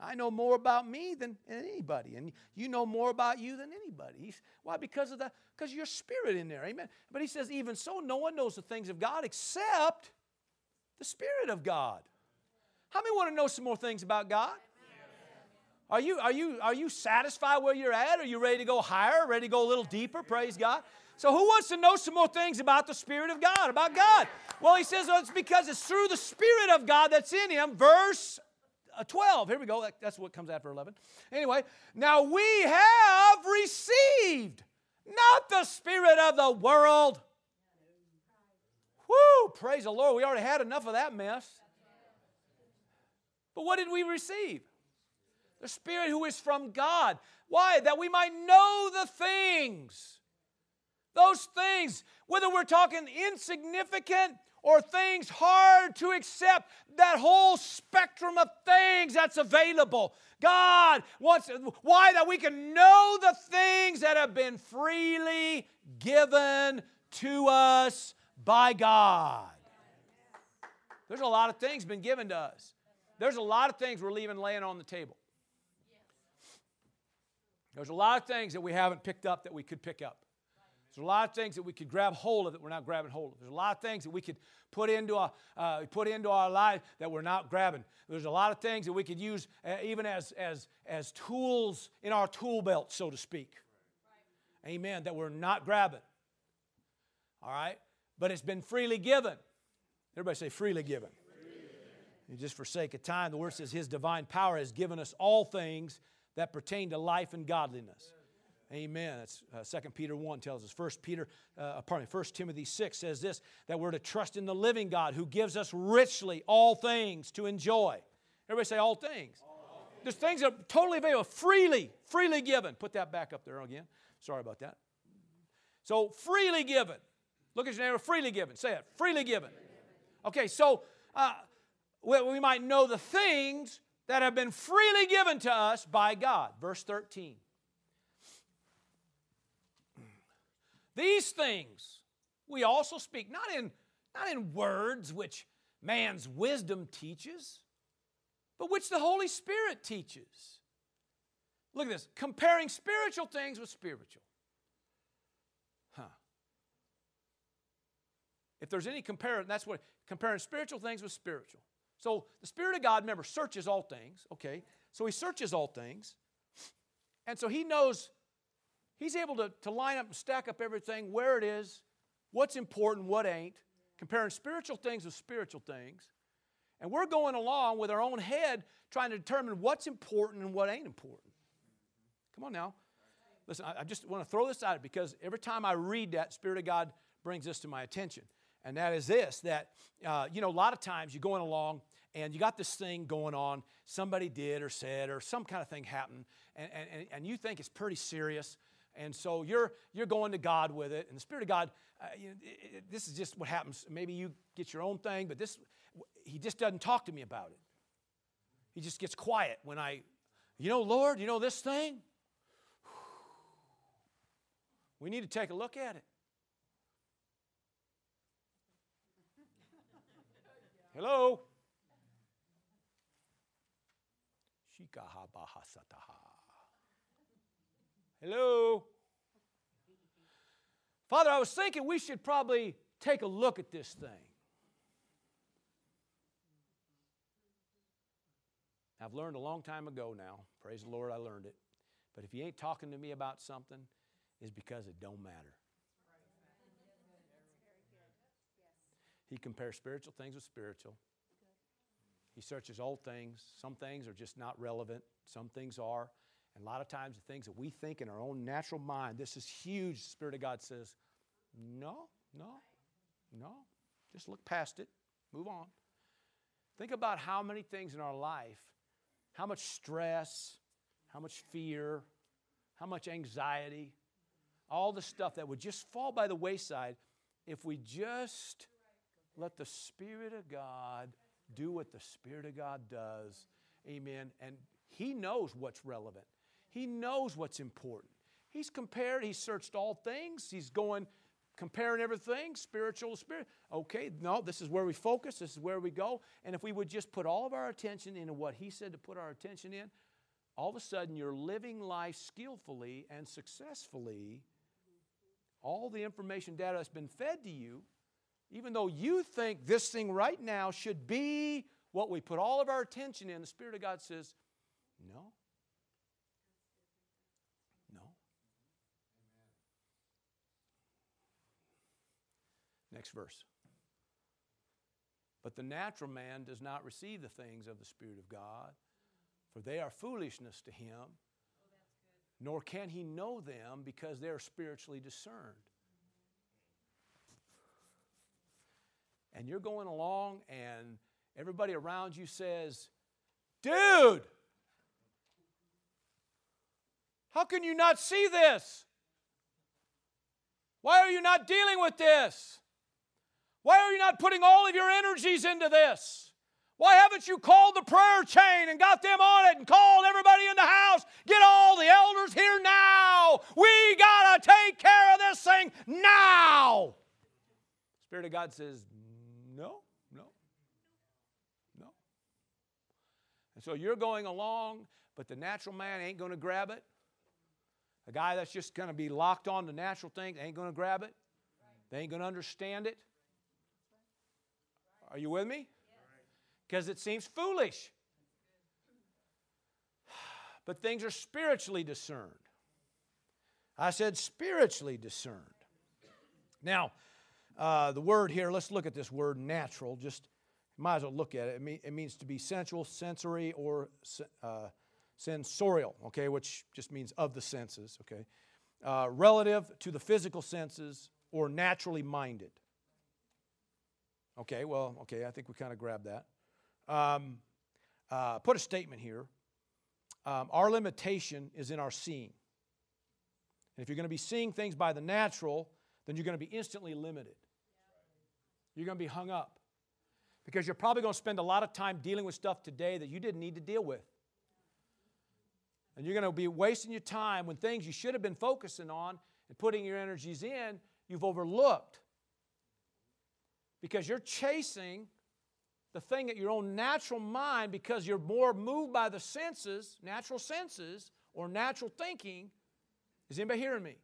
I know more about me than anybody, and you know more about you than anybody. He's, why? Because of the because your spirit in there, amen. But he says, even so, no one knows the things of God except the Spirit of God. How many want to know some more things about God? Are you, are, you, are you satisfied where you're at? Are you ready to go higher, ready to go a little deeper? Praise God. So, who wants to know some more things about the Spirit of God, about God? Well, he says well, it's because it's through the Spirit of God that's in him. Verse uh, 12. Here we go. That's what comes after 11. Anyway, now we have received not the Spirit of the world. Whoo, praise the Lord. We already had enough of that mess. But what did we receive? The Spirit who is from God. Why? That we might know the things. Those things, whether we're talking insignificant or things hard to accept, that whole spectrum of things that's available. God wants, why? That we can know the things that have been freely given to us by God. There's a lot of things been given to us. There's a lot of things we're leaving laying on the table. There's a lot of things that we haven't picked up that we could pick up. There's a lot of things that we could grab hold of that we're not grabbing hold of. There's a lot of things that we could put into our, uh, put into our life that we're not grabbing. There's a lot of things that we could use uh, even as, as, as tools in our tool belt, so to speak. Amen. That we're not grabbing. All right? But it's been freely given. Everybody say freely given. Freely. Just for sake of time, the word says His divine power has given us all things that pertain to life and godliness. Amen. That's uh, 2 Peter 1 tells us. 1 Peter, uh, pardon me, 1 Timothy 6 says this that we're to trust in the living God who gives us richly all things to enjoy. Everybody say all things. All There's things that are totally available, freely, freely given. Put that back up there again. Sorry about that. So freely given. Look at your neighbor, freely given. Say it, freely given. Okay, so uh, we might know the things that have been freely given to us by God. Verse 13. These things we also speak, not in, not in words which man's wisdom teaches, but which the Holy Spirit teaches. Look at this comparing spiritual things with spiritual. Huh. If there's any comparison, that's what comparing spiritual things with spiritual. So the Spirit of God, remember, searches all things, okay? So He searches all things. And so He knows He's able to, to line up and stack up everything where it is, what's important, what ain't, comparing spiritual things with spiritual things. And we're going along with our own head trying to determine what's important and what ain't important. Come on now. Listen, I, I just want to throw this out because every time I read that, Spirit of God brings this to my attention. And that is this that, uh, you know, a lot of times you're going along and you got this thing going on, somebody did or said, or some kind of thing happened, and, and, and you think it's pretty serious. And so you're, you're going to God with it. And the Spirit of God, uh, you know, it, it, this is just what happens. Maybe you get your own thing, but this, He just doesn't talk to me about it. He just gets quiet when I, you know, Lord, you know this thing? We need to take a look at it. Hello? Hello? Father, I was thinking we should probably take a look at this thing. I've learned a long time ago now. Praise the Lord, I learned it. But if you ain't talking to me about something, it's because it don't matter. He compares spiritual things with spiritual. He searches all things. Some things are just not relevant, some things are. And a lot of times, the things that we think in our own natural mind, this is huge, the Spirit of God says, no, no, no. Just look past it, move on. Think about how many things in our life, how much stress, how much fear, how much anxiety, all the stuff that would just fall by the wayside if we just let the Spirit of God do what the Spirit of God does. Amen. And He knows what's relevant. He knows what's important. He's compared, he's searched all things. He's going, comparing everything, spiritual to spirit. Okay, no, this is where we focus, this is where we go. And if we would just put all of our attention into what he said to put our attention in, all of a sudden you're living life skillfully and successfully. All the information data that's been fed to you, even though you think this thing right now should be what we put all of our attention in, the Spirit of God says, no, No. Next verse. But the natural man does not receive the things of the Spirit of God, for they are foolishness to him, oh, nor can he know them because they are spiritually discerned. And you're going along, and everybody around you says, Dude, how can you not see this? Why are you not dealing with this? Why are you not putting all of your energies into this? Why haven't you called the prayer chain and got them on it and called everybody in the house? Get all the elders here now. We got to take care of this thing now. Spirit of God says, no, no, no. And so you're going along, but the natural man ain't going to grab it. A guy that's just going to be locked on to natural things ain't going to grab it. They ain't going to understand it. Are you with me? Because it seems foolish. But things are spiritually discerned. I said spiritually discerned. Now, uh, the word here, let's look at this word natural. Just might as well look at it. It, mean, it means to be sensual, sensory, or uh, sensorial, okay, which just means of the senses, okay. uh, relative to the physical senses, or naturally minded. Okay, well, okay, I think we kind of grabbed that. Um, uh, put a statement here. Um, our limitation is in our seeing. And if you're going to be seeing things by the natural, then you're going to be instantly limited. You're going to be hung up. Because you're probably going to spend a lot of time dealing with stuff today that you didn't need to deal with. And you're going to be wasting your time when things you should have been focusing on and putting your energies in, you've overlooked. Because you're chasing the thing that your own natural mind, because you're more moved by the senses, natural senses, or natural thinking. Is anybody hearing me?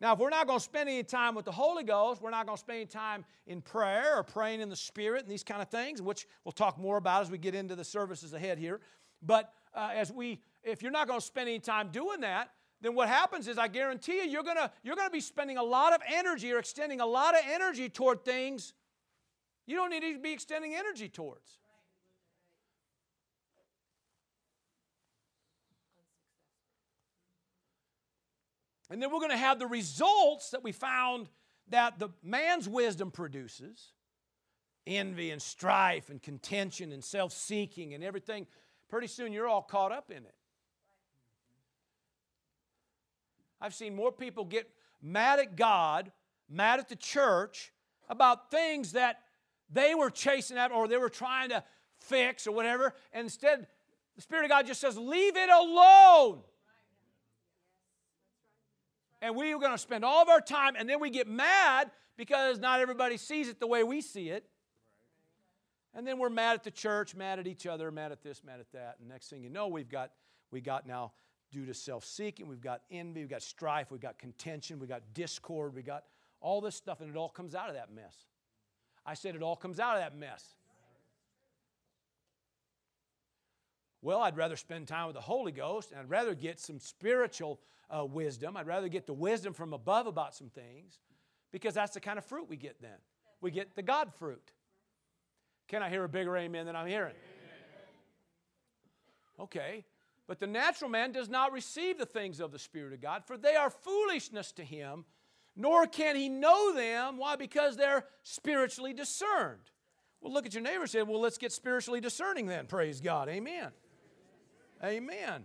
Now, if we're not going to spend any time with the Holy Ghost, we're not going to spend any time in prayer or praying in the Spirit and these kind of things, which we'll talk more about as we get into the services ahead here. But uh, as we, if you're not going to spend any time doing that, then what happens is I guarantee you, you're going to you're going to be spending a lot of energy or extending a lot of energy toward things you don't need to be extending energy towards. And then we're going to have the results that we found that the man's wisdom produces envy and strife and contention and self seeking and everything. Pretty soon you're all caught up in it. I've seen more people get mad at God, mad at the church about things that they were chasing after or they were trying to fix or whatever. And instead, the Spirit of God just says, Leave it alone. And we are going to spend all of our time, and then we get mad because not everybody sees it the way we see it. And then we're mad at the church, mad at each other, mad at this, mad at that. And next thing you know, we've got we got now due to self-seeking, we've got envy, we've got strife, we've got contention, we've got discord, we got all this stuff, and it all comes out of that mess. I said it all comes out of that mess. Well, I'd rather spend time with the Holy Ghost and I'd rather get some spiritual uh, wisdom. I'd rather get the wisdom from above about some things because that's the kind of fruit we get then. We get the God fruit. Can I hear a bigger amen than I'm hearing? Okay. But the natural man does not receive the things of the Spirit of God, for they are foolishness to him, nor can he know them. Why? Because they're spiritually discerned. Well, look at your neighbor and say, Well, let's get spiritually discerning then. Praise God. Amen. Amen.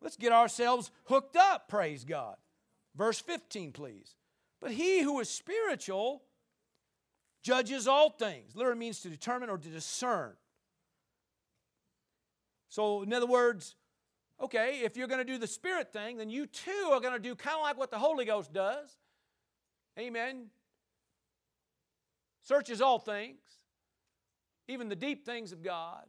Let's get ourselves hooked up, praise God. Verse 15, please. But he who is spiritual judges all things. Literally means to determine or to discern. So, in other words, okay, if you're going to do the spirit thing, then you too are going to do kind of like what the Holy Ghost does. Amen. Searches all things, even the deep things of God.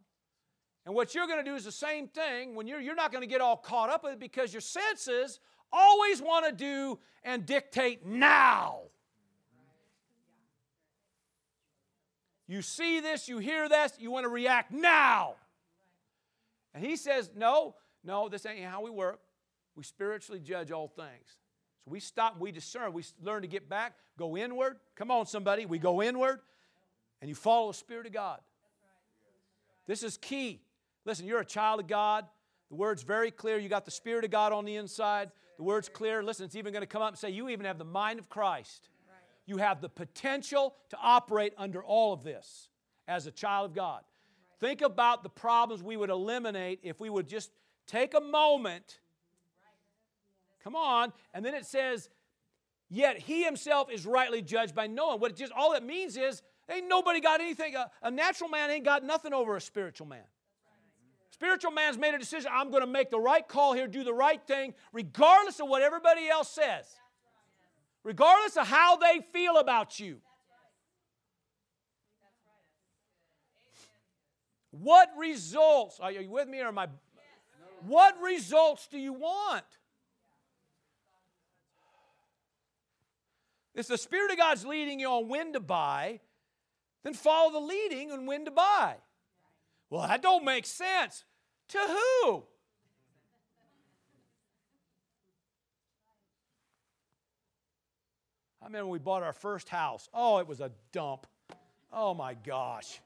And what you're going to do is the same thing when you're, you're not going to get all caught up with it because your senses always want to do and dictate now. You see this, you hear this, you want to react now. And he says, No, no, this ain't how we work. We spiritually judge all things. So we stop, we discern, we learn to get back, go inward. Come on, somebody. We go inward, and you follow the Spirit of God. This is key. Listen, you're a child of God. The word's very clear. You got the Spirit of God on the inside. The word's clear. Listen, it's even going to come up and say, You even have the mind of Christ. You have the potential to operate under all of this as a child of God. Think about the problems we would eliminate if we would just take a moment. Come on. And then it says, Yet he himself is rightly judged by no one. What it just all it means is ain't nobody got anything. A, a natural man ain't got nothing over a spiritual man. Spiritual man's made a decision I'm going to make the right call here, do the right thing, regardless of what everybody else says, regardless of how they feel about you. What results, are you with me or am I? What results do you want? If the Spirit of God's leading you on when to buy, then follow the leading on when to buy. Well, that don't make sense. To who? I remember we bought our first house. Oh, it was a dump. Oh my gosh.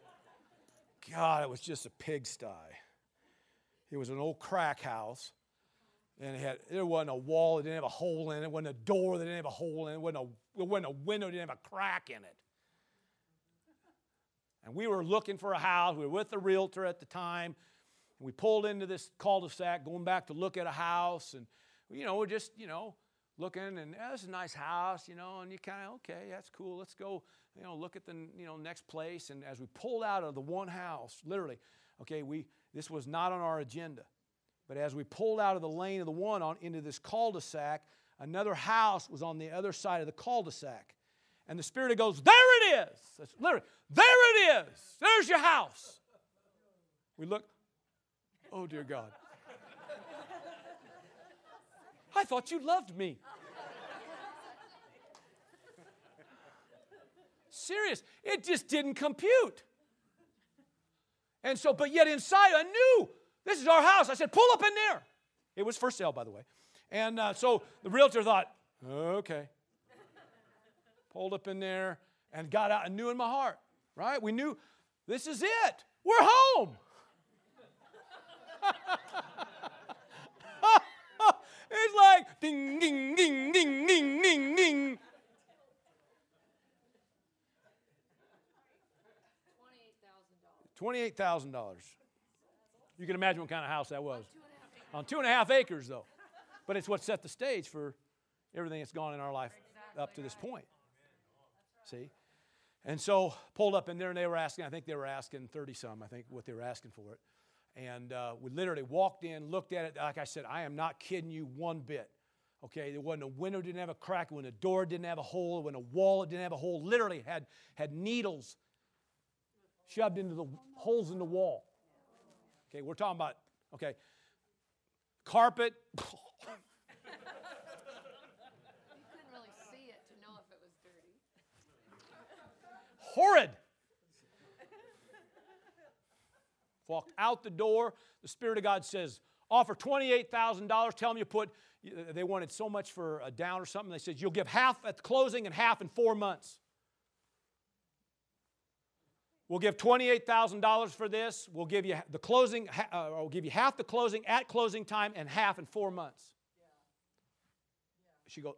God, it was just a pigsty. It was an old crack house. And it had, it wasn't a wall it didn't have a hole in it. It wasn't a door that didn't have a hole in it. It wasn't a, it wasn't a window that didn't have a crack in it. And we were looking for a house. We were with the realtor at the time. And we pulled into this cul-de-sac going back to look at a house. And, you know, we're just, you know, looking and oh, a nice house, you know, and you kind of, okay, that's cool. Let's go, you know, look at the, you know, next place. And as we pulled out of the one house, literally, okay, we, this was not on our agenda. But as we pulled out of the lane of the one on into this cul-de-sac, another house was on the other side of the cul-de-sac. And the Spirit goes, There it is. That's literally, there it is. There's your house. We look, oh dear God. I thought you loved me. Serious. It just didn't compute. And so, but yet inside, I knew this is our house. I said, pull up in there. It was for sale, by the way. And uh, so the realtor thought, okay. Pulled up in there and got out and knew in my heart, right? We knew this is it. We're home. it's like ding, ding, ding, ding, ding, ding, ding. $28,000. $28,000. You can imagine what kind of house that was. On two and a half acres, though. But it's what set the stage for everything that's gone in our life up to this point. See? And so pulled up in there and they were asking, I think they were asking 30 some, I think what they were asking for it. And uh, we literally walked in, looked at it. Like I said, I am not kidding you one bit. Okay, there wasn't a window, didn't have a crack, when a door didn't have a hole, when a wall didn't have a hole. Literally had, had needles shoved into the holes in the wall. Okay, we're talking about, okay, carpet. You couldn't really see it to know if it was dirty. Horrid. Walked out the door. The Spirit of God says, offer $28,000. Tell them you put, they wanted so much for a down or something. They said, you'll give half at the closing and half in four months. We'll give $28,000 for this. We'll give you the closing, uh, we'll give you half the closing at closing time and half in four months. She goes,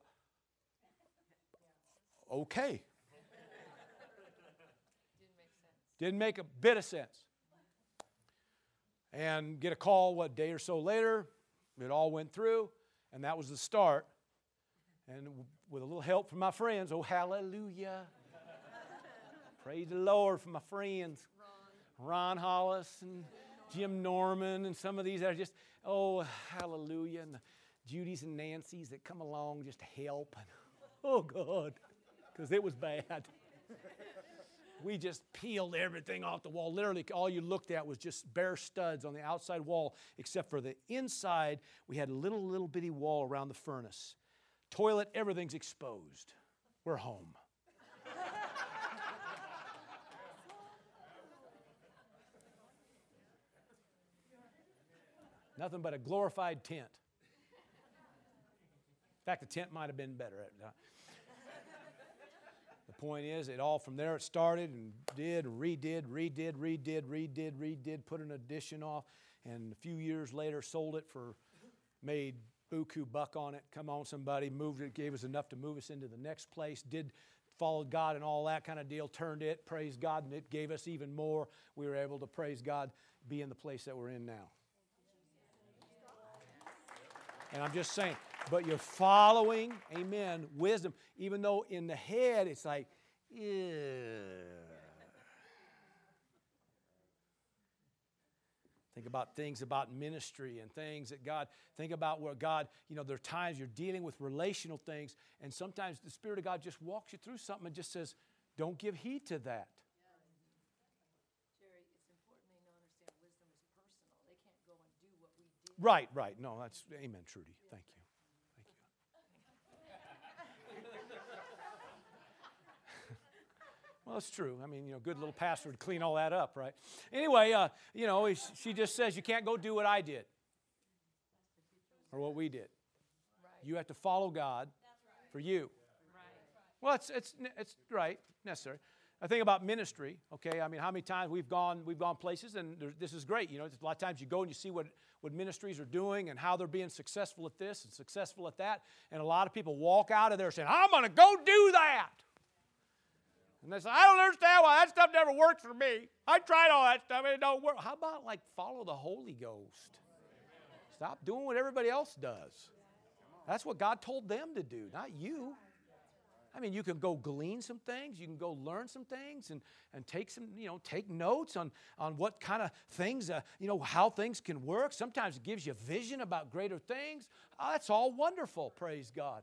okay. Didn't make a bit of sense. And get a call, what, day or so later, it all went through, and that was the start. And with a little help from my friends, oh, hallelujah. Praise the Lord for my friends. Ron Hollis and Jim Norman and some of these that are just, oh, hallelujah. And the Judy's and Nancy's that come along just to help. And, oh, God, because it was bad. We just peeled everything off the wall. Literally, all you looked at was just bare studs on the outside wall, except for the inside. We had a little, little bitty wall around the furnace. Toilet, everything's exposed. We're home. Nothing but a glorified tent. In fact, the tent might have been better. The point is, it all from there it started and did, redid, redid, redid, redid, redid, put an addition off, and a few years later sold it for, made buku buck on it. Come on, somebody moved it, gave us enough to move us into the next place. Did followed God and all that kind of deal. Turned it, praised God, and it gave us even more. We were able to praise God, be in the place that we're in now. And I'm just saying, but you're following, amen, wisdom, even though in the head it's like, ew. Think about things about ministry and things that God, think about where God, you know, there are times you're dealing with relational things, and sometimes the Spirit of God just walks you through something and just says, don't give heed to that. Jerry, it's important they know understand wisdom is personal. They can't go and do what we did. Right, right. No, that's amen, Trudy. Thank you. Thank you. Well, it's true. I mean, you know, good little pastor would clean all that up, right? Anyway, uh, you know, she just says you can't go do what I did or what we did. You have to follow God for you. Well, it's, it's, it's right, necessary. I think about ministry, okay? I mean, how many times we've gone, we've gone places, and there- this is great. You know, a lot of times you go and you see what, what ministries are doing and how they're being successful at this and successful at that. And a lot of people walk out of there saying, I'm going to go do that. And they say, I don't understand why that stuff never works for me. I tried all that stuff and it don't work. How about like follow the Holy Ghost? Stop doing what everybody else does. That's what God told them to do, not you. I mean, you can go glean some things, you can go learn some things and, and take some, you know, take notes on, on what kind of things, uh, you know, how things can work. Sometimes it gives you vision about greater things. Oh, that's all wonderful, praise God.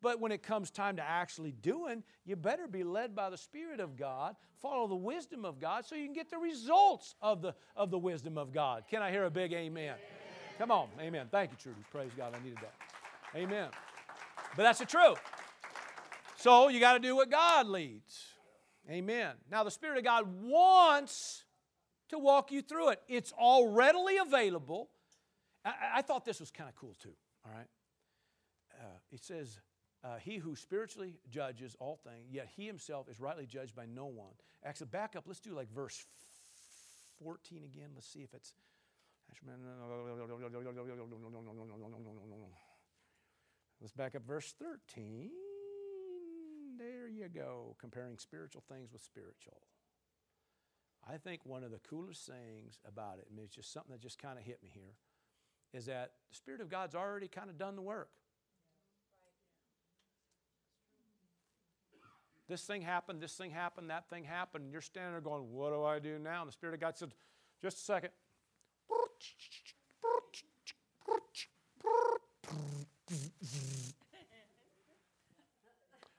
But when it comes time to actually doing, you better be led by the Spirit of God, follow the wisdom of God so you can get the results of the, of the wisdom of God. Can I hear a big amen? amen. Come on, amen. Thank you, Trudy. Praise God, I needed that. Amen. But that's the truth. So you got to do what God leads. Amen. Now, the Spirit of God wants to walk you through it, it's all readily available. I, I thought this was kind of cool too, all right? Uh, it says, uh, He who spiritually judges all things, yet he himself is rightly judged by no one. Actually, back up. Let's do like verse 14 again. Let's see if it's. Let's back up verse 13. There you go, comparing spiritual things with spiritual. I think one of the coolest things about it, mean, it's just something that just kind of hit me here, is that the Spirit of God's already kind of done the work. This thing happened, this thing happened, that thing happened, and you're standing there going, What do I do now? And the Spirit of God said, Just a second.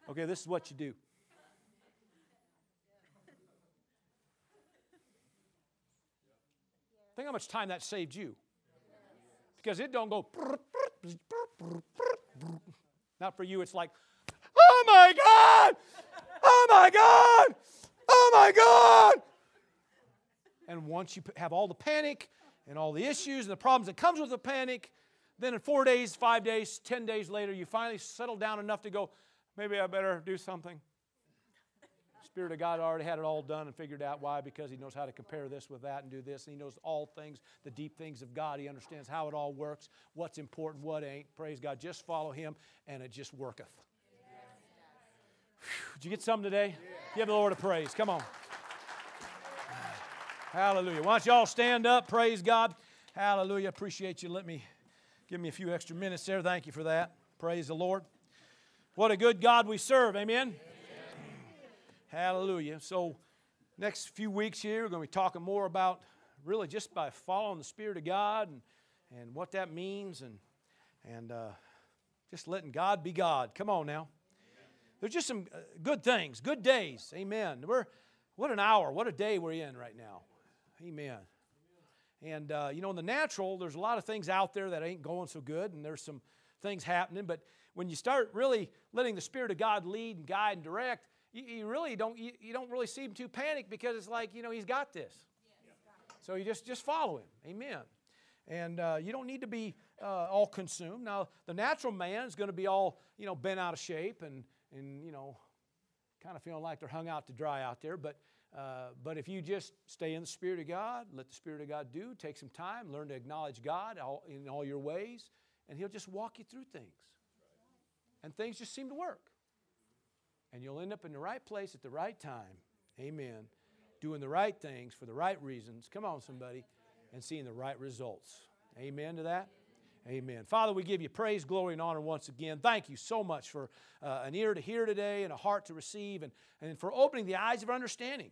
Okay, this is what you do. Think how much time that saved you. Because it don't go. Not for you, it's like, oh my God! Oh my God! Oh my God! And once you have all the panic and all the issues and the problems that comes with the panic, then in four days, five days, ten days later, you finally settle down enough to go, maybe I better do something. Spirit of God already had it all done and figured out why, because He knows how to compare this with that and do this. And He knows all things, the deep things of God. He understands how it all works, what's important, what ain't. Praise God. Just follow Him, and it just worketh. Whew. Did you get something today? Give the Lord a praise. Come on. Hallelujah. Why don't you all stand up? Praise God. Hallelujah. Appreciate you. Let me give me a few extra minutes there. Thank you for that. Praise the Lord. What a good God we serve. Amen. Hallelujah. So, next few weeks here, we're going to be talking more about really just by following the Spirit of God and, and what that means and, and uh, just letting God be God. Come on now. There's just some uh, good things, good days. Amen. We're, what an hour, what a day we're in right now. Amen. And, uh, you know, in the natural, there's a lot of things out there that ain't going so good, and there's some things happening. But when you start really letting the Spirit of God lead and guide and direct, you, you really don't you, you, don't really seem too panicked because it's like you know he's got this so you just just follow him amen and uh, you don't need to be uh, all consumed now the natural man is going to be all you know bent out of shape and and you know kind of feeling like they're hung out to dry out there but uh, but if you just stay in the spirit of god let the spirit of god do take some time learn to acknowledge god all, in all your ways and he'll just walk you through things and things just seem to work and you'll end up in the right place at the right time. Amen. Doing the right things for the right reasons. Come on, somebody. And seeing the right results. Amen to that? Amen. Father, we give you praise, glory, and honor once again. Thank you so much for uh, an ear to hear today and a heart to receive and, and for opening the eyes of understanding.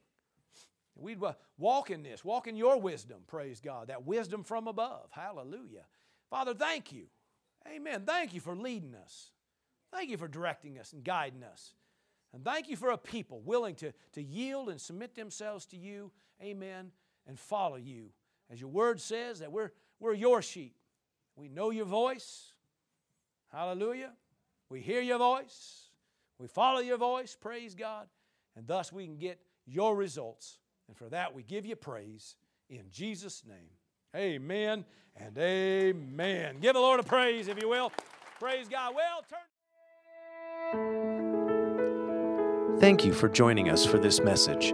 We'd uh, walk in this, walk in your wisdom, praise God, that wisdom from above. Hallelujah. Father, thank you. Amen. Thank you for leading us. Thank you for directing us and guiding us. And thank you for a people willing to, to yield and submit themselves to you, amen, and follow you. As your word says, that we're, we're your sheep. We know your voice. Hallelujah. We hear your voice. We follow your voice, praise God. And thus we can get your results. And for that we give you praise in Jesus' name. Amen and amen. Give the Lord a praise, if you will. Praise God. Well, turn. Thank you for joining us for this message.